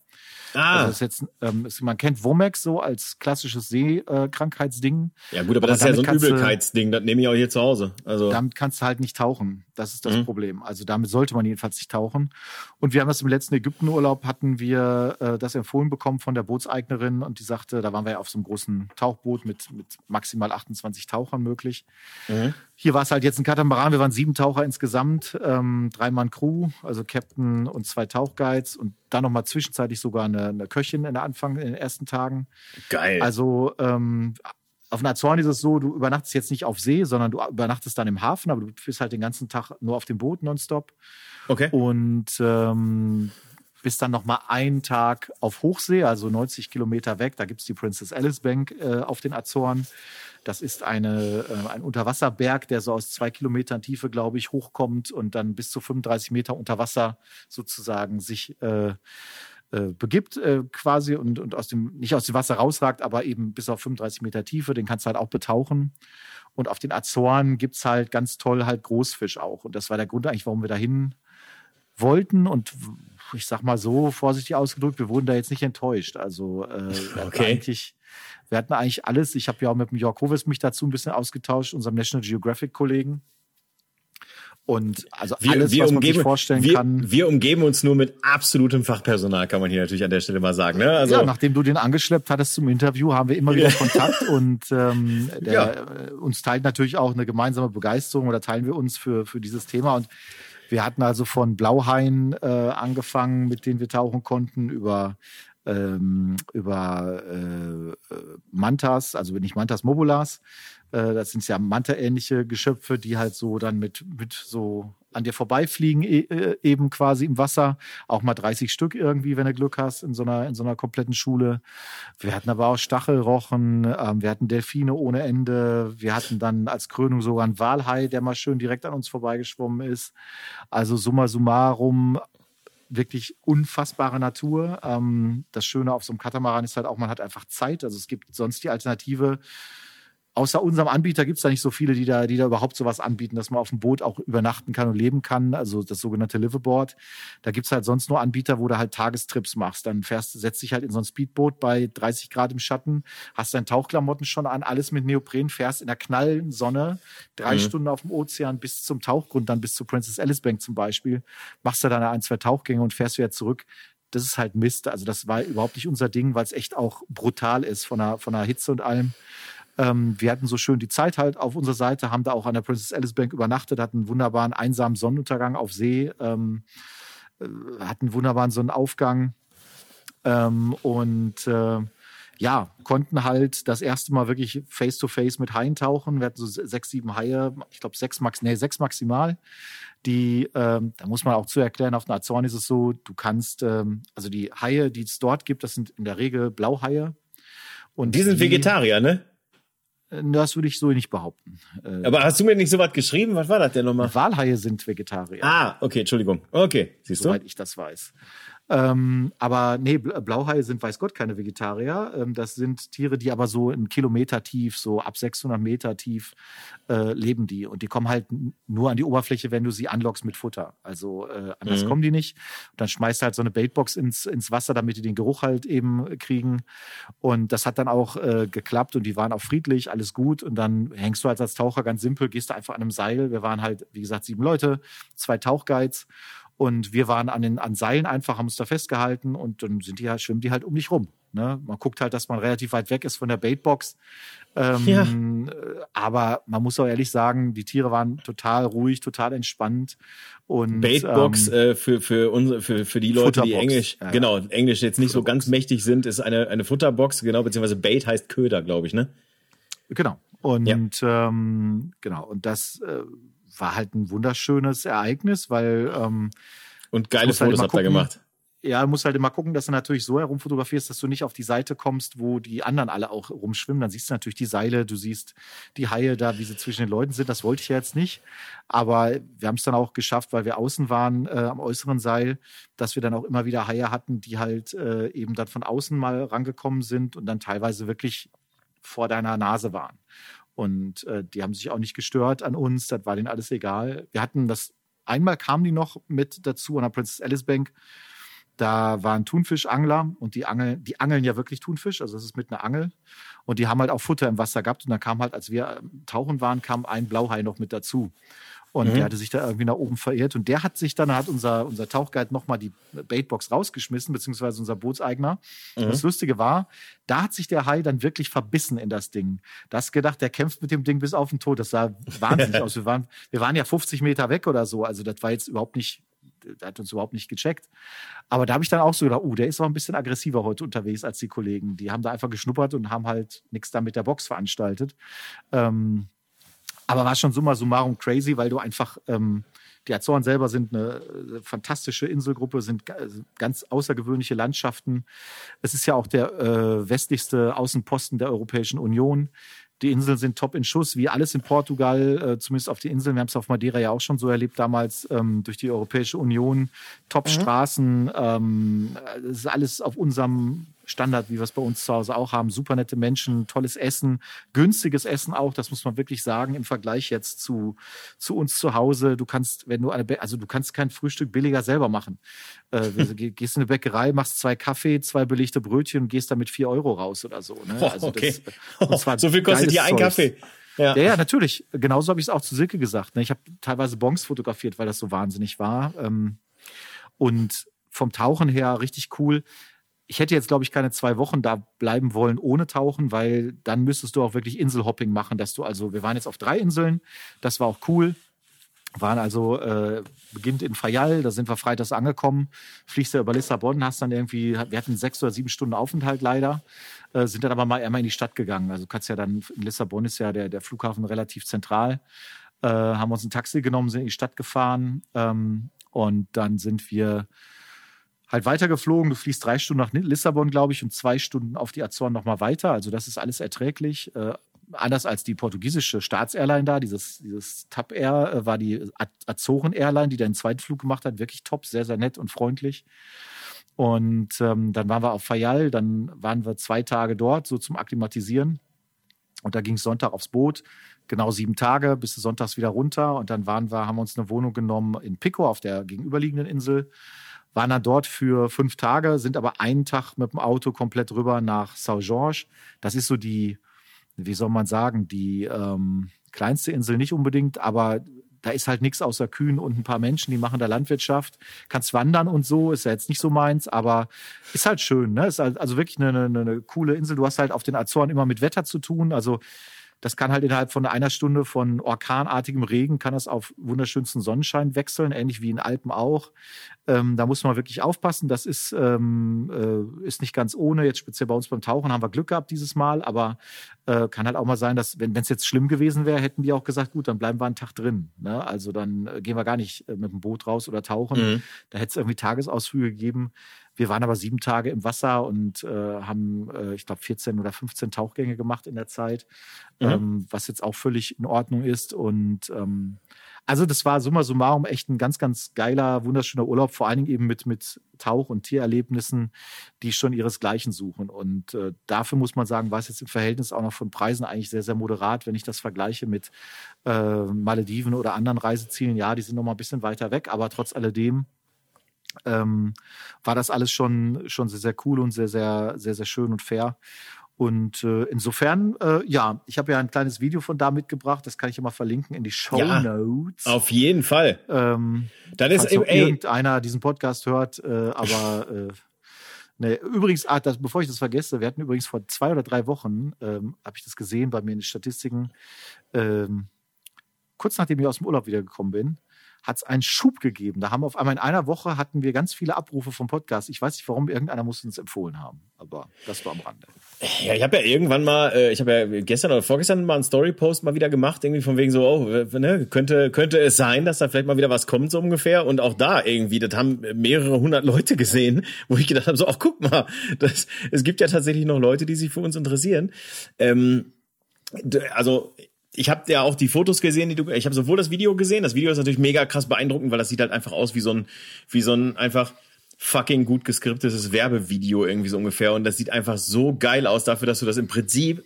Ah, Also ist jetzt, ähm, es, man kennt Womex so als klassisches Seekrankheitsding. ja gut, aber aber das ist ja so ein Übelkeitsding, das nehme ich auch hier zu Hause. Also Damit kannst du halt nicht tauchen. Das ist das Mhm. Problem. Also damit sollte man jedenfalls nicht tauchen. Und wir haben das im letzten Ägyptenurlaub, hatten wir äh, das empfohlen bekommen von der Bootseignerin und die sagte, da waren wir ja auf so einem großen Tauchboot mit, mit maximal 28 Tauchern möglich. Mhm. Hier war es halt jetzt ein Katamaran. Wir waren sieben Taucher insgesamt, ähm, drei Mann Crew, also Captain und zwei Tauchguides und dann nochmal zwischenzeitlich sogar eine, eine Köchin in der Anfang, in den ersten Tagen. geil. Also ähm, auf den Azoren ist es so, du übernachtest jetzt nicht auf See, sondern du übernachtest dann im Hafen, aber du bist halt den ganzen Tag nur auf dem Boot nonstop okay. und ähm, bist dann noch mal einen Tag auf Hochsee, also 90 Kilometer weg. Da gibt's die Princess Alice Bank äh, auf den Azoren. Das ist eine, äh, ein Unterwasserberg, der so aus zwei Kilometern Tiefe, glaube ich, hochkommt und dann bis zu 35 Meter unter Wasser sozusagen sich äh, äh, begibt äh, quasi und, und aus dem, nicht aus dem Wasser rausragt, aber eben bis auf 35 Meter Tiefe, den kannst du halt auch betauchen. Und auf den Azoren gibt's halt ganz toll halt Großfisch auch. Und das war der Grund eigentlich, warum wir dahin wollten. Und ich sag mal so vorsichtig ausgedrückt, wir wurden da jetzt nicht enttäuscht. Also äh, wir hatten Okay. eigentlich, wir hatten eigentlich alles. Ich habe ja auch mit dem Jörg Hovis mich dazu ein bisschen ausgetauscht, unserem National Geographic-Kollegen. Und also Wir, alles, wir, was man sich umgeben, vorstellen wir, kann. wir umgeben uns nur mit absolutem Fachpersonal, kann man hier natürlich an der Stelle mal sagen. Ne? Also, ja, nachdem du den angeschleppt hattest zum Interview, haben wir immer wieder Kontakt und ähm, der, Ja. uns teilt natürlich auch eine gemeinsame Begeisterung oder teilen wir uns für, für dieses Thema und wir hatten also von Blauhaien äh, angefangen, mit denen wir tauchen konnten, über ähm, über äh, äh, Mantas, also nicht Mantas Mobulas, äh, das sind ja Manta-ähnliche Geschöpfe, die halt so dann mit, mit so an dir vorbeifliegen, e äh, eben quasi im Wasser. Auch mal 30 Stück irgendwie, wenn du Glück hast, in so einer, in so einer kompletten Schule. Wir hatten aber auch Stachelrochen, ähm, wir hatten Delfine ohne Ende. Wir hatten dann als Krönung sogar einen Walhai, der mal schön direkt an uns vorbeigeschwommen ist. Also summa summarum wirklich unfassbare Natur. Ähm, das Schöne auf so einem Katamaran ist halt auch, man hat einfach Zeit. Also es gibt sonst die Alternative, außer unserem Anbieter gibt es da nicht so viele, die da, die da überhaupt sowas anbieten, dass man auf dem Boot auch übernachten kann und leben kann. Also das sogenannte Liveaboard. Da gibt's halt sonst nur Anbieter, wo du halt Tagestrips machst. Dann fährst, setzt dich halt in so ein Speedboot bei 30 Grad im Schatten, hast deine Tauchklamotten schon an, alles mit Neopren, fährst in der knallen Sonne drei mhm. Stunden auf dem Ozean bis zum Tauchgrund, dann bis zu Princess Alice Bank zum Beispiel, machst da deine ein, zwei Tauchgänge und fährst wieder zurück das ist halt Mist. Also das war überhaupt nicht unser Ding, weil es echt auch brutal ist von der, von der Hitze und allem. Ähm, wir hatten so schön die Zeit halt auf unserer Seite, haben da auch an der Princess Alice Bank übernachtet, hatten einen wunderbaren einsamen Sonnenuntergang auf See, ähm, äh, hatten wunderbaren Sonnenaufgang ähm, und äh, ja, konnten halt das erste Mal wirklich face to face mit Haien tauchen. Wir hatten so sechs, sieben Haie, ich glaube sechs max, nee, sechs maximal. Die, ähm, da muss man auch zu erklären, auf den Azoren ist es so, du kannst, ähm, also die Haie, die es dort gibt, das sind in der Regel Blauhaie. Und die sind die, Vegetarier, ne? Äh, das würde ich so nicht behaupten. Äh, Aber hast du mir nicht so was geschrieben? Was war das denn nochmal? Walhaie sind Vegetarier. Ah, okay, Entschuldigung. Okay, siehst du? Soweit ich das weiß. Ähm, aber nee, Blauhaie sind, weiß Gott, keine Vegetarier. Ähm, das sind Tiere, die aber so einen Kilometer tief, so ab 600 Meter tief äh, leben die. Und die kommen halt nur an die Oberfläche, wenn du sie anlockst mit Futter. Also äh, anders mhm. kommen die nicht. Und dann schmeißt du halt so eine Baitbox ins, ins Wasser, damit die den Geruch halt eben kriegen. Und das hat dann auch äh, geklappt und die waren auch friedlich, alles gut. Und dann hängst du halt als Taucher ganz simpel, gehst du einfach an einem Seil. Wir waren halt, wie gesagt, sieben Leute, zwei Tauchguides. Und wir waren an den an Seilen einfach, haben uns da festgehalten und dann sind die halt, schwimmen die halt um dich rum. Ne? Man guckt halt, dass man relativ weit weg ist von der Baitbox. Ähm, ja. Aber man muss auch ehrlich sagen, die Tiere waren total ruhig, total entspannt. Und, Baitbox ähm, äh, für für unsere für für die Leute, Futterbox. die Englisch ja, genau Englisch jetzt nicht so ganz mächtig sind, ist eine eine Futterbox genau beziehungsweise Bait heißt Köder, glaube ich, ne? Genau. Und ja. ähm, genau und das äh, war halt ein wunderschönes Ereignis, weil ähm, und geile halt Fotos halt habt ihr gemacht. Ja, du musst halt immer gucken, dass du natürlich so herumfotografierst, dass du nicht auf die Seite kommst, wo die anderen alle auch rumschwimmen. Dann siehst du natürlich die Seile, du siehst die Haie da, wie sie zwischen den Leuten sind. Das wollte ich ja jetzt nicht. Aber wir haben es dann auch geschafft, weil wir außen waren äh, am äußeren Seil, dass wir dann auch immer wieder Haie hatten, die halt äh, eben dann von außen mal rangekommen sind und dann teilweise wirklich vor deiner Nase waren. Und äh, die haben sich auch nicht gestört an uns, das war denen alles egal. Wir hatten das, einmal kamen die noch mit dazu an der Princess Alice Bank. Da waren Thunfischangler und die angeln, die angeln ja wirklich Thunfisch, also das ist mit einer Angel. Und die haben halt auch Futter im Wasser gehabt. Und dann kam halt, als wir ähm, tauchen waren, kam ein Blauhai noch mit dazu. Und mhm. der hatte sich da irgendwie nach oben verirrt. Und der hat sich dann, hat unser, unser Tauchguide nochmal die Baitbox rausgeschmissen, beziehungsweise unser Bootseigner. Mhm. Das Lustige war, da hat sich der Hai dann wirklich verbissen in das Ding. Da hast gedacht, der kämpft mit dem Ding bis auf den Tod. Das sah wahnsinnig aus. Wir waren, wir waren ja 50 Meter weg oder so. Also das war jetzt überhaupt nicht der hat uns überhaupt nicht gecheckt. Aber da habe ich dann auch so gedacht, oh, der ist auch ein bisschen aggressiver heute unterwegs als die Kollegen. Die haben da einfach geschnuppert und haben halt nichts da mit der Box veranstaltet. Ähm, aber war schon summa summarum crazy, weil du einfach, ähm, die Azoren selber sind eine äh, fantastische Inselgruppe, sind ganz außergewöhnliche Landschaften. Es ist ja auch der äh, westlichste Außenposten der Europäischen Union. Die Inseln sind top in Schuss, wie alles in Portugal, äh, zumindest auf den Inseln. Wir haben es auf Madeira ja auch schon so erlebt damals ähm, durch die Europäische Union. Top-Straßen, mhm. ähm, das ist alles auf unserem Standard, wie wir es bei uns zu Hause auch haben. Super nette Menschen, tolles Essen, günstiges Essen auch, das muss man wirklich sagen, im Vergleich jetzt zu, zu uns zu Hause. Du kannst, wenn du eine, also du kannst kein Frühstück billiger selber machen. Äh, gehst in eine Bäckerei, machst zwei Kaffee, zwei belegte Brötchen und gehst damit vier Euro raus oder so. Ne? Also okay. das, und zwar so viel kostet hier ein Kaffee. Ja. ja, ja, natürlich. Genauso habe ich es auch zu Silke gesagt. Ne? Ich habe teilweise Bons fotografiert, weil das so wahnsinnig war. Ähm, und vom Tauchen her richtig cool ich hätte jetzt, glaube ich, keine zwei Wochen da bleiben wollen ohne Tauchen, weil dann müsstest du auch wirklich Inselhopping machen, dass du also, wir waren jetzt auf drei Inseln, das war auch cool. Waren also, äh, beginnt in Fayal, da sind wir freitags angekommen, fliegst du über Lissabon, hast dann irgendwie, wir hatten sechs oder sieben Stunden Aufenthalt leider, äh, sind dann aber mal einmal in die Stadt gegangen. Also kannst ja dann, in Lissabon ist ja der, der Flughafen relativ zentral, äh, haben uns ein Taxi genommen, sind in die Stadt gefahren ähm, und dann sind wir halt weitergeflogen. Du fließt drei Stunden nach Lissabon, glaube ich, und zwei Stunden auf die Azoren nochmal weiter. Also das ist alles erträglich. Äh, anders als die portugiesische Staatsairline da, dieses, dieses TAP Air äh, war die Azoren Airline, die den zweiten Flug gemacht hat. Wirklich top, sehr, sehr nett und freundlich. Und ähm, dann waren wir auf Fayal, dann waren wir zwei Tage dort, so zum Akklimatisieren. Und da ging es Sonntag aufs Boot, genau sieben Tage, bis sonntags wieder runter. Und dann waren wir, haben wir uns eine Wohnung genommen in Pico auf der gegenüberliegenden Insel, waren dann dort für fünf Tage, sind aber einen Tag mit dem Auto komplett rüber nach Saint-Georges. Das ist so die, wie soll man sagen, die ähm, kleinste Insel nicht unbedingt, aber da ist halt nichts außer Kühen und ein paar Menschen, die machen da Landwirtschaft. Kannst wandern und so, ist ja jetzt nicht so meins, aber ist halt schön. Ne? Ist halt also wirklich eine, eine, eine coole Insel. Du hast halt auf den Azoren immer mit Wetter zu tun. Also das kann halt innerhalb von einer Stunde von orkanartigem Regen, kann das auf wunderschönsten Sonnenschein wechseln, ähnlich wie in Alpen auch. Ähm, da muss man wirklich aufpassen. Das ist, ähm, äh, ist nicht ganz ohne. Jetzt speziell bei uns beim Tauchen haben wir Glück gehabt dieses Mal, aber äh, kann halt auch mal sein, dass, wenn es jetzt schlimm gewesen wäre, hätten die auch gesagt, gut, dann bleiben wir einen Tag drin. Ne? Also dann äh, gehen wir gar nicht äh, mit dem Boot raus oder tauchen. Mhm. Da hätte es irgendwie Tagesausflüge gegeben. Wir waren aber sieben Tage im Wasser und äh, haben, äh, ich glaube, 14 oder 15 Tauchgänge gemacht in der Zeit, mhm. ähm, was jetzt auch völlig in Ordnung ist. Und ähm, also das war summa summarum echt ein ganz, ganz geiler, wunderschöner Urlaub, vor allen Dingen eben mit, mit Tauch- und Tiererlebnissen, die schon ihresgleichen suchen. Und äh, dafür muss man sagen, war es jetzt im Verhältnis auch noch von Preisen eigentlich sehr, sehr moderat, wenn ich das vergleiche mit äh, Malediven oder anderen Reisezielen. Ja, die sind noch mal ein bisschen weiter weg, aber trotz alledem ähm, war das alles schon, schon sehr, sehr cool und sehr, sehr, sehr, sehr schön und fair. Und äh, insofern, äh, ja, ich habe ja ein kleines Video von da mitgebracht, das kann ich immer verlinken in die Show Notes. Ja, auf jeden Fall. Ähm, Dann ist falls ey, irgendeiner diesen Podcast hört, äh, aber äh, ne, übrigens, ah, das, bevor ich das vergesse, wir hatten übrigens vor zwei oder drei Wochen, ähm, habe ich das gesehen bei mir in den Statistiken, ähm, kurz nachdem ich aus dem Urlaub wiedergekommen bin, hat es einen Schub gegeben. Da haben wir auf einmal in einer Woche hatten wir ganz viele Abrufe vom Podcast. Ich weiß nicht, warum irgendeiner muss uns empfohlen haben, aber das war am Rande. Ja, ich habe ja irgendwann mal, äh, ich habe ja gestern oder vorgestern mal einen Story-Post mal wieder gemacht, irgendwie von wegen so, oh, ne, könnte, könnte es sein, dass da vielleicht mal wieder was kommt, so ungefähr. Und auch da irgendwie, das haben mehrere hundert Leute gesehen, wo ich gedacht habe, so, ach guck mal, das, es gibt ja tatsächlich noch Leute, die sich für uns interessieren. Ähm, also ich habe ja auch die Fotos gesehen, die du, ich habe sowohl das Video gesehen, das Video ist natürlich mega krass beeindruckend, weil das sieht halt einfach aus wie so ein, wie so ein einfach fucking gut geskriptetes Werbevideo irgendwie so ungefähr und das sieht einfach so geil aus dafür, dass du das im Prinzip,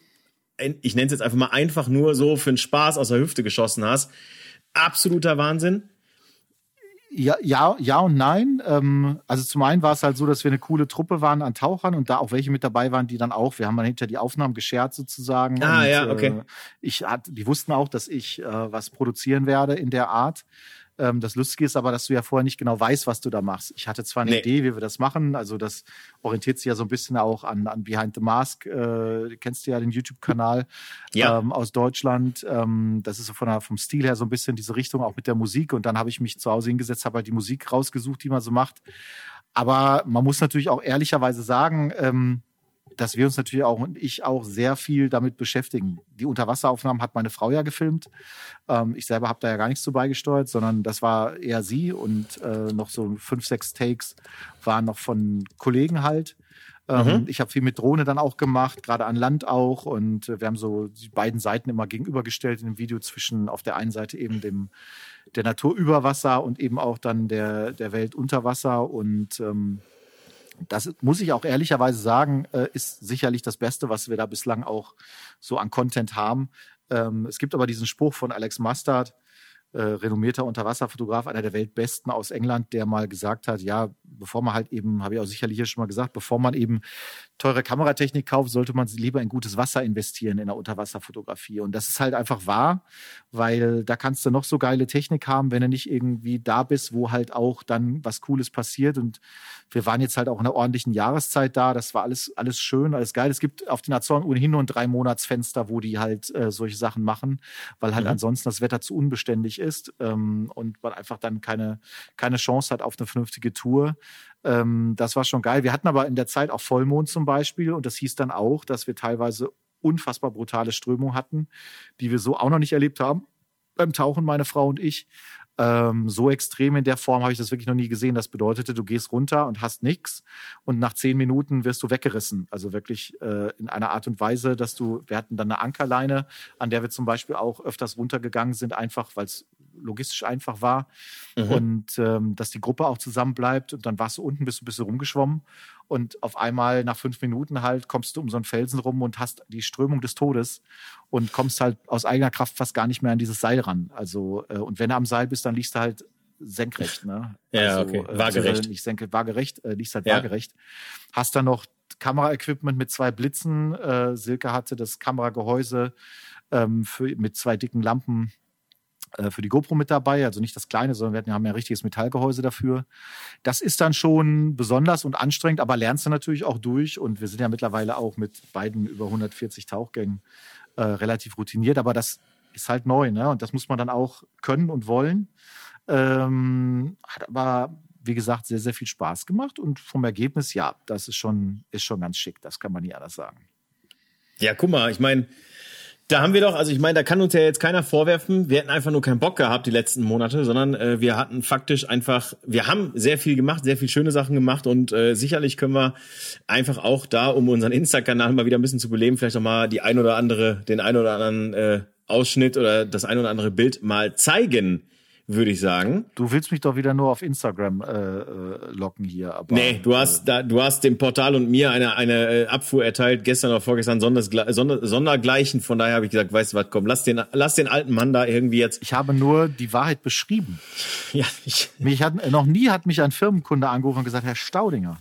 ich nenne es jetzt einfach mal einfach nur so für einen Spaß aus der Hüfte geschossen hast. Absoluter Wahnsinn. Ja, ja, ja und nein. Ähm, also zum einen war es halt so, dass wir eine coole Truppe waren an Tauchern und da auch welche mit dabei waren, die dann auch, wir haben dann hinter die Aufnahmen geschert sozusagen. Ah, und, ja, okay. Äh, ich die wussten auch, dass ich äh, was produzieren werde in der Art. Ähm, das Lustige ist aber, dass du ja vorher nicht genau weißt, was du da machst. Ich hatte zwar eine nee. Idee, wie wir das machen. Also das orientiert sich ja so ein bisschen auch an, an Behind the Mask. Äh, kennst du ja den YouTube-Kanal ja. ähm, aus Deutschland. Ähm, das ist so von der, vom Stil her so ein bisschen diese Richtung, auch mit der Musik. Und dann habe ich mich zu Hause hingesetzt, habe halt die Musik rausgesucht, die man so macht. Aber man muss natürlich auch ehrlicherweise sagen, ähm, dass wir uns natürlich auch und ich auch sehr viel damit beschäftigen. Die Unterwasseraufnahmen hat meine Frau ja gefilmt. Ähm, ich selber habe da ja gar nichts zu beigesteuert, sondern das war eher sie und äh, noch so fünf, sechs Takes waren noch von Kollegen halt. Ähm, mhm. Ich habe viel mit Drohne dann auch gemacht, gerade an Land auch. Und äh, wir haben so die beiden Seiten immer gegenübergestellt in dem Video zwischen auf der einen Seite eben dem der Natur über Wasser und eben auch dann der, der Welt unter Wasser. Und ähm, das muss ich auch ehrlicherweise sagen, äh, ist sicherlich das Beste, was wir da bislang auch so an Content haben. Ähm, es gibt aber diesen Spruch von Alex Mustard, äh, renommierter Unterwasserfotograf, einer der Weltbesten aus England, der mal gesagt hat, ja, bevor man halt eben, habe ich auch sicherlich hier schon mal gesagt, bevor man eben teure Kameratechnik kauft, sollte man lieber in gutes Wasser investieren in der Unterwasserfotografie. Und das ist halt einfach wahr, weil da kannst du noch so geile Technik haben, wenn du nicht irgendwie da bist, wo halt auch dann was Cooles passiert. Und wir waren jetzt halt auch in einer ordentlichen Jahreszeit da. Das war alles, alles schön, alles geil. Es gibt auf den Azoren ohnehin nur ein drei Monatsfenster, wo die halt äh, solche Sachen machen, weil halt mhm. ansonsten das Wetter zu unbeständig ist ähm, und man einfach dann keine, keine Chance hat auf eine vernünftige Tour. Ähm, das war schon geil. Wir hatten aber in der Zeit auch Vollmond zum Beispiel und das hieß dann auch, dass wir teilweise unfassbar brutale Strömung hatten, die wir so auch noch nicht erlebt haben beim Tauchen, meine Frau und ich. Ähm, so extrem in der Form habe ich das wirklich noch nie gesehen. Das bedeutete, du gehst runter und hast nichts und nach zehn Minuten wirst du weggerissen. Also wirklich äh, in einer Art und Weise, dass du, wir hatten dann eine Ankerleine, an der wir zum Beispiel auch öfters runtergegangen sind, einfach weil es logistisch einfach war mhm. und ähm, dass die Gruppe auch zusammen bleibt. Und dann warst du unten, bist du ein bisschen rumgeschwommen und auf einmal nach fünf Minuten halt kommst du um so einen Felsen rum und hast die Strömung des Todes und kommst halt aus eigener Kraft fast gar nicht mehr an dieses Seil ran. Also äh, und wenn du am Seil bist, dann liegst du halt senkrecht, ne? Ja, also, okay. Äh, waagerecht. Äh, nicht senkrecht, waagerecht, äh, liegst halt ja. waagerecht. Hast dann noch Kameraequipment mit zwei Blitzen. Äh, Silke hatte das Kameragehäuse ähm, für, mit zwei dicken Lampen äh, für die GoPro mit dabei, also nicht das kleine, sondern wir haben ja ein richtiges Metallgehäuse dafür. Das ist dann schon besonders und anstrengend, aber lernst du natürlich auch durch und wir sind ja mittlerweile auch mit beiden über 140 Tauchgängen äh, relativ routiniert, aber das ist halt neu, ne? Und das muss man dann auch können und wollen. Ähm, hat aber, wie gesagt, sehr, sehr viel Spaß gemacht und vom Ergebnis, ja, das ist schon, ist schon ganz schick, das kann man nie anders sagen. Ja, guck mal, ich meine, da haben wir doch, also ich meine, da kann uns ja jetzt keiner vorwerfen, wir hätten einfach nur keinen Bock gehabt die letzten Monate, sondern äh, wir hatten faktisch einfach, wir haben sehr viel gemacht, sehr viel schöne Sachen gemacht und äh, sicherlich können wir einfach auch da, um unseren Insta-Kanal mal wieder ein bisschen zu beleben, vielleicht auch mal die ein oder andere, den ein oder anderen äh, Ausschnitt oder das ein oder andere Bild mal zeigen würde ich sagen. Du willst mich doch wieder nur auf Instagram äh, äh, locken hier. Aber, nee, du hast, äh, da, du hast dem Portal und mir eine, eine äh, Abfuhr erteilt, gestern oder vorgestern Sonders, Sonder, Sondergleichen. Von daher habe ich gesagt, weißt du was, komm, lass den, lass den alten Mann da irgendwie jetzt. Ich habe nur die Wahrheit beschrieben. Ja, ich. Mich hat, noch nie hat mich ein Firmenkunde angerufen und gesagt, Herr Staudinger,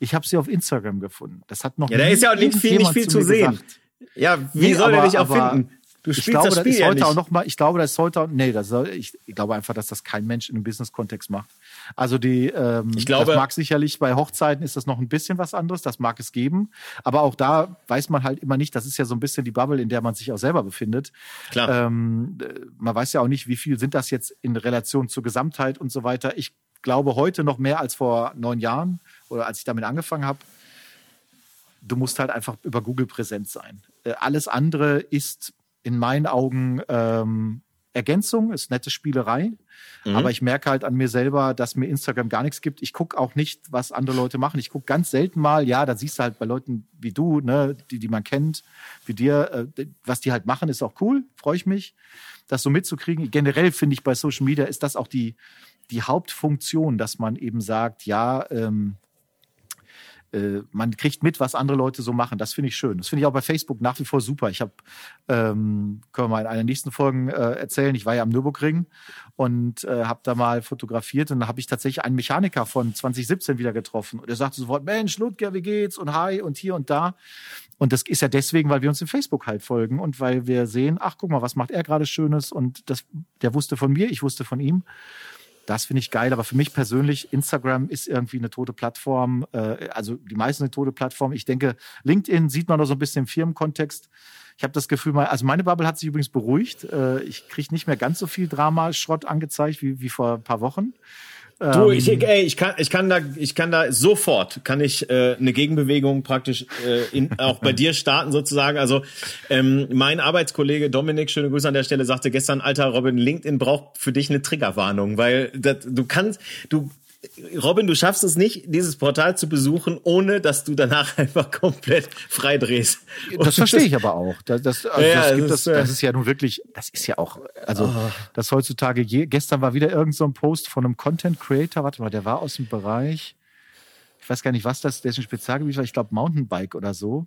ich habe Sie auf Instagram gefunden. Das hat noch Ja, da ist ja auch nicht viel, nicht viel zu, zu sehen. Gesagt. Ja, wie nee, soll aber, er dich auch finden? Du ich glaube, das, das ist heute ja auch noch mal, ich glaube, das ist heute auch, nee, das soll, ich, ich glaube einfach, dass das kein Mensch in einem Business-Kontext macht. Also die, ähm, ich glaube, das mag sicherlich bei Hochzeiten ist das noch ein bisschen was anderes, das mag es geben, aber auch da weiß man halt immer nicht, das ist ja so ein bisschen die Bubble, in der man sich auch selber befindet. Klar. Ähm, man weiß ja auch nicht, wie viel sind das jetzt in Relation zur Gesamtheit und so weiter. Ich glaube heute noch mehr als vor neun Jahren oder als ich damit angefangen habe. Du musst halt einfach über Google präsent sein. Äh, alles andere ist in meinen Augen ähm, Ergänzung, ist nette Spielerei. Mhm. Aber ich merke halt an mir selber, dass mir Instagram gar nichts gibt. Ich gucke auch nicht, was andere Leute machen. Ich gucke ganz selten mal, ja, da siehst du halt bei Leuten wie du, ne, die, die man kennt, wie dir, äh, was die halt machen, ist auch cool, freue ich mich, das so mitzukriegen. Generell finde ich bei Social Media ist das auch die, die Hauptfunktion, dass man eben sagt, ja, ähm, äh, man kriegt mit, was andere Leute so machen. Das finde ich schön. Das finde ich auch bei Facebook nach wie vor super. Ich habe, ähm, können wir mal in einer nächsten Folge äh, erzählen, ich war ja am Nürburgring und äh, habe da mal fotografiert und da habe ich tatsächlich einen Mechaniker von 2017 wieder getroffen. Und er sagte sofort, Mensch, Ludger, wie geht's? Und hi und hier und da. Und das ist ja deswegen, weil wir uns im Facebook halt folgen und weil wir sehen, ach, guck mal, was macht er gerade Schönes? Und das, der wusste von mir, ich wusste von ihm. Das finde ich geil, aber für mich persönlich, Instagram ist irgendwie eine tote Plattform, äh, also die meisten eine tote Plattform. Ich denke, LinkedIn sieht man da so ein bisschen im Firmenkontext. Ich habe das Gefühl, also meine Bubble hat sich übrigens beruhigt. Äh, ich kriege nicht mehr ganz so viel Drama-Schrott angezeigt wie, wie vor ein paar Wochen. Du, ich, ähm, ey, ich kann, ich kann da, ich kann da sofort, kann ich äh, eine Gegenbewegung praktisch äh, in, auch bei dir starten sozusagen. Also ähm, mein Arbeitskollege Dominik, schöne Grüße an der Stelle, sagte gestern, alter Robin, LinkedIn braucht für dich eine Triggerwarnung, weil das, du kannst, du Robin, du schaffst es nicht, dieses Portal zu besuchen, ohne dass du danach einfach komplett frei drehst. Das verstehe ich aber auch. Das, das, also ja, das, das, ist, das, ist ja nun wirklich, das ist ja auch, also oh. das heutzutage, je, gestern war wieder irgend so ein Post von einem Content Creator, warte mal, der war aus dem Bereich, ich weiß gar nicht, was das, dessen Spezialgebiet war, ich glaube Mountainbike oder so.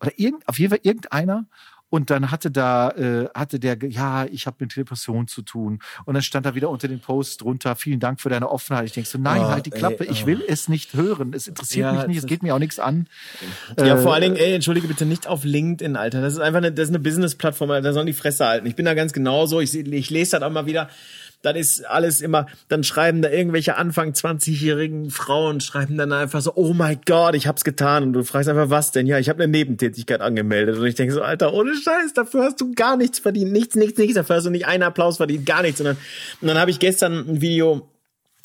Oder irgend, auf jeden Fall irgendeiner. Und dann hatte da, äh, hatte der, ja, ich habe mit Depression zu tun. Und dann stand da wieder unter den Post drunter, vielen Dank für deine Offenheit. Ich denke so, nein, oh, halt die Klappe, ey, oh. ich will es nicht hören. Es interessiert ja, mich nicht, es geht mir auch nichts an. Ja, äh, vor allen Dingen, ey, entschuldige bitte nicht auf LinkedIn, Alter. Das ist einfach eine, das ist eine Business-Plattform, da sollen die Fresse halten. Ich bin da ganz genauso. Ich, ich lese das auch mal wieder dann ist alles immer, dann schreiben da irgendwelche Anfang 20-jährigen Frauen, schreiben dann einfach so, oh my God, ich hab's getan. Und du fragst einfach, was denn? Ja, ich habe eine Nebentätigkeit angemeldet. Und ich denke so, Alter, ohne Scheiß, dafür hast du gar nichts verdient. Nichts, nichts, nichts. Dafür hast du nicht einen Applaus verdient, gar nichts. Und dann, und dann habe ich gestern ein Video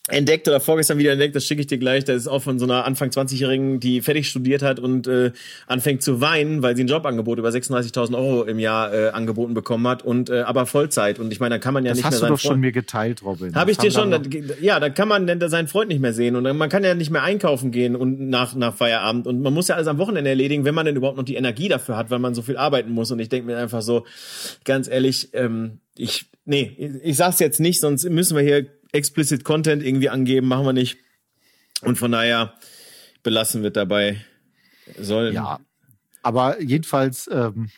entdeckt oder vorgestern wieder entdeckt, das schicke ich dir gleich, das ist auch von so einer Anfang 20-Jährigen, die fertig studiert hat und äh, anfängt zu weinen, weil sie ein Jobangebot über 36.000 Euro im Jahr äh, angeboten bekommen hat und äh, aber Vollzeit. Und ich meine, da kann man ja das nicht mehr Das hast du doch schon mir geteilt, Robin. Habe ich dir schon, da, ja, da kann man denn seinen Freund nicht mehr sehen. Und man kann ja nicht mehr einkaufen gehen und nach nach Feierabend. Und man muss ja alles am Wochenende erledigen, wenn man denn überhaupt noch die Energie dafür hat, weil man so viel arbeiten muss. Und ich denke mir einfach so, ganz ehrlich, ähm, ich, nee, ich sag's jetzt nicht, sonst müssen wir hier explicit Content irgendwie angeben, machen wir nicht. Und von daher belassen wir dabei. Sollen. Ja. Aber jedenfalls, ähm,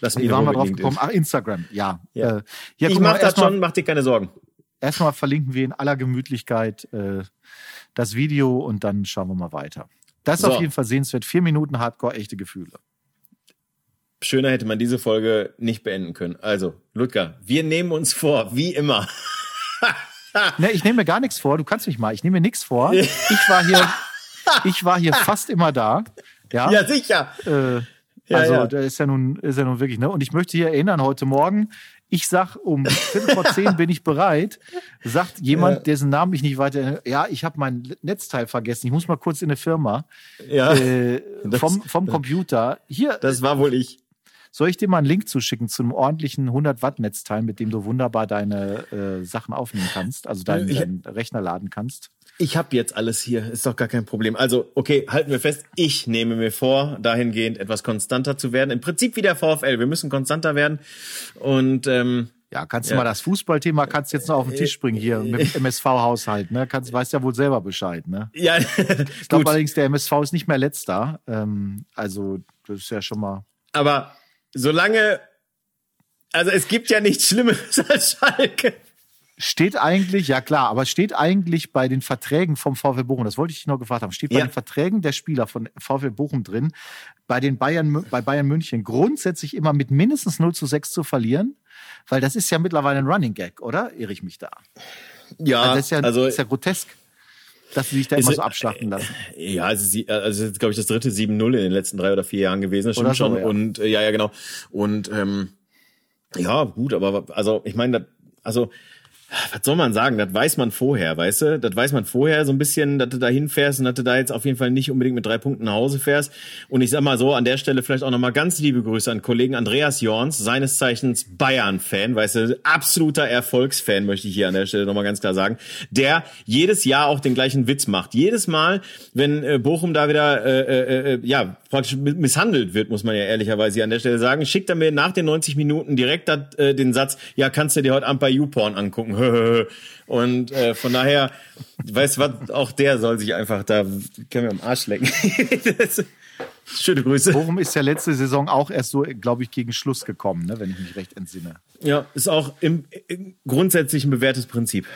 Lass wie mich waren in wir Ruhe drauf gekommen? Ach, Instagram, ja. Ja. Äh, ja ich guck mal, mach das schon, mach dir keine Sorgen. Erstmal verlinken wir in aller Gemütlichkeit äh, das Video und dann schauen wir mal weiter. Das ist So. auf jeden Fall sehenswert. Vier Minuten Hardcore, echte Gefühle. Schöner hätte man diese Folge nicht beenden können. Also, Ludger, wir nehmen uns vor, wie immer. Ne, ich nehme mir gar nichts vor. Du kannst mich mal. Ich nehme mir nichts vor. Ich war hier, ich war hier fast immer da. Ja. Ja, sicher. Äh, Ja, also, ja. da ist ja nun, ist ja nun wirklich, ne? Und ich möchte hier erinnern, heute Morgen, ich sag, um Viertel vor zehn bin ich bereit, sagt jemand, Ja. dessen Namen ich nicht weiter, ja, ich habe mein Netzteil vergessen. Ich muss mal kurz in eine Firma, Ja, äh, Das- vom, vom Computer. Hier, das war wohl ich. Soll ich dir mal einen Link zuschicken zu einem ordentlichen 100 Watt Netzteil, mit dem du wunderbar deine äh, Sachen aufnehmen kannst, also deinen, Ich- deinen Rechner laden kannst? Ich habe jetzt alles hier, ist doch gar kein Problem. Also, okay, halten wir fest, ich nehme mir vor, dahingehend etwas konstanter zu werden. Im Prinzip wie der VfL, wir müssen konstanter werden. Und ähm, Ja, kannst du Ja. mal das Fußballthema kannst jetzt noch auf den Tisch bringen hier mit MSV-Haushalt, ne? Kannst, weißt ja wohl selber Bescheid, ne? ja, Ich glaube allerdings, der MSV ist nicht mehr letzter. Ähm, also, das ist ja schon mal. aber solange, also es gibt ja nichts Schlimmeres als Schalke. Steht eigentlich, ja klar, aber steht eigentlich bei den Verträgen vom VfL Bochum, das wollte ich dich noch gefragt haben, steht bei Ja. den Verträgen der Spieler von VfL Bochum drin, bei den Bayern, bei Bayern München grundsätzlich immer mit mindestens 0 zu 6 zu verlieren? Weil das ist ja mittlerweile ein Running Gag, oder? Irre ich mich da? Ja, Also das ist ja, also ist ja grotesk, dass sie sich da Ist immer es- so abschlachten lassen. Ja, also, sie, also glaube ich das dritte 7-0 in den letzten drei oder vier Jahren gewesen, das stimmt so, schon. ja. Und äh, ja, ja, genau. Und ähm, ja, gut, aber also ich meine, also was soll man sagen? Das weiß man vorher, weißt du? Das weiß man vorher so ein bisschen, dass du da hinfährst und dass du da jetzt auf jeden Fall nicht unbedingt mit drei Punkten nach Hause fährst. Und ich sag mal so, an der Stelle vielleicht auch nochmal ganz liebe Grüße an Kollegen Andreas Jorns, seines Zeichens Bayern-Fan, weißt du, absoluter Erfolgsfan, möchte ich hier an der Stelle nochmal ganz klar sagen, der jedes Jahr auch den gleichen Witz macht. Jedes Mal, wenn äh, Bochum da wieder, äh, äh, äh, ja, praktisch mi- misshandelt wird, muss man ja ehrlicherweise hier an der Stelle sagen, schickt er mir nach den 90 Minuten direkt dat, äh, den Satz, ja, kannst du dir heute Abend bei YouPorn angucken. Und äh, von daher, weißt du was, auch der soll sich einfach da, kann mir am Arsch lecken. Das- Schöne Grüße. Bochum ist ja letzte Saison auch erst so, glaube ich, gegen Schluss gekommen, ne, wenn ich mich recht entsinne. Ja, ist auch im, im grundsätzlich ein bewährtes Prinzip.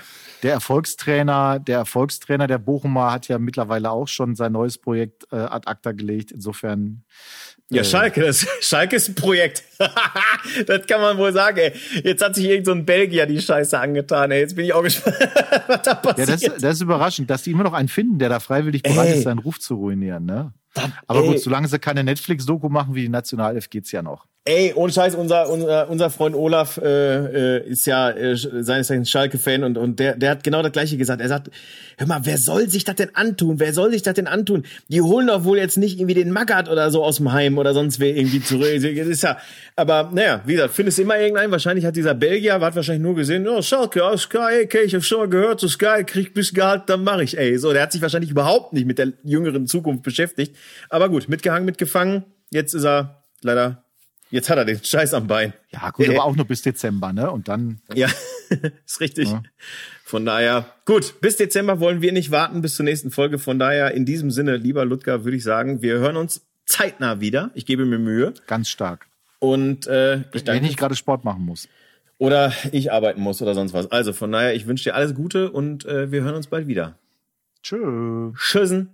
Der Erfolgstrainer, der Erfolgstrainer der Bochumer hat ja mittlerweile auch schon sein neues Projekt äh, ad acta gelegt. Insofern Ja, Schalke, das, Schalke ist ein Projekt. das kann man wohl sagen, ey. Jetzt hat sich irgend so ein Belgier die Scheiße angetan, ey. Jetzt bin ich auch gespannt, was da Ja, passiert. das, das ist überraschend, dass die immer noch einen finden, der da freiwillig bereit Ey. ist, seinen Ruf zu ruinieren. Ne? Aber ey. gut, solange sie keine Netflix-Doku machen wie die Nationalelf, geht's ja noch. Ey, ohne Scheiß, unser, unser, unser Freund Olaf äh, äh, ist ja äh, seines Zeichens Schalke-Fan und, und der, der hat genau das Gleiche gesagt. Er sagt, hör mal, wer soll sich das denn antun? Wer soll sich das denn antun? Die holen doch wohl jetzt nicht irgendwie den Magath oder so aus dem Heim oder sonst wer irgendwie zurück. Das ist ja, aber naja, wie gesagt, findest immer irgendeinen. Wahrscheinlich hat dieser Belgier, hat wahrscheinlich nur gesehen, oh, Schalke, oh, Sky, okay, ich habe schon mal gehört, so Sky, krieg bis Gehalt, dann mache ich, ey. So, der hat sich wahrscheinlich überhaupt nicht mit der jüngeren Zukunft beschäftigt. Aber gut, mitgehangen, mitgefangen. Jetzt ist er leider Jetzt hat er den Scheiß am Bein. Ja, gut, Äh, aber auch nur bis Dezember, ne? Und dann, Ja, ist richtig. Von daher, gut, bis Dezember wollen wir nicht warten bis zur nächsten Folge. Von daher, in diesem Sinne, lieber Ludger, würde ich sagen, wir hören uns zeitnah wieder. Ich gebe mir Mühe. ganz stark. Und äh, ich Wenn danke. ich gerade Sport machen muss. Oder ich arbeiten muss oder sonst was. Also von daher, ich wünsche dir alles Gute und äh, wir hören uns bald wieder. Tschö. Tschüssen.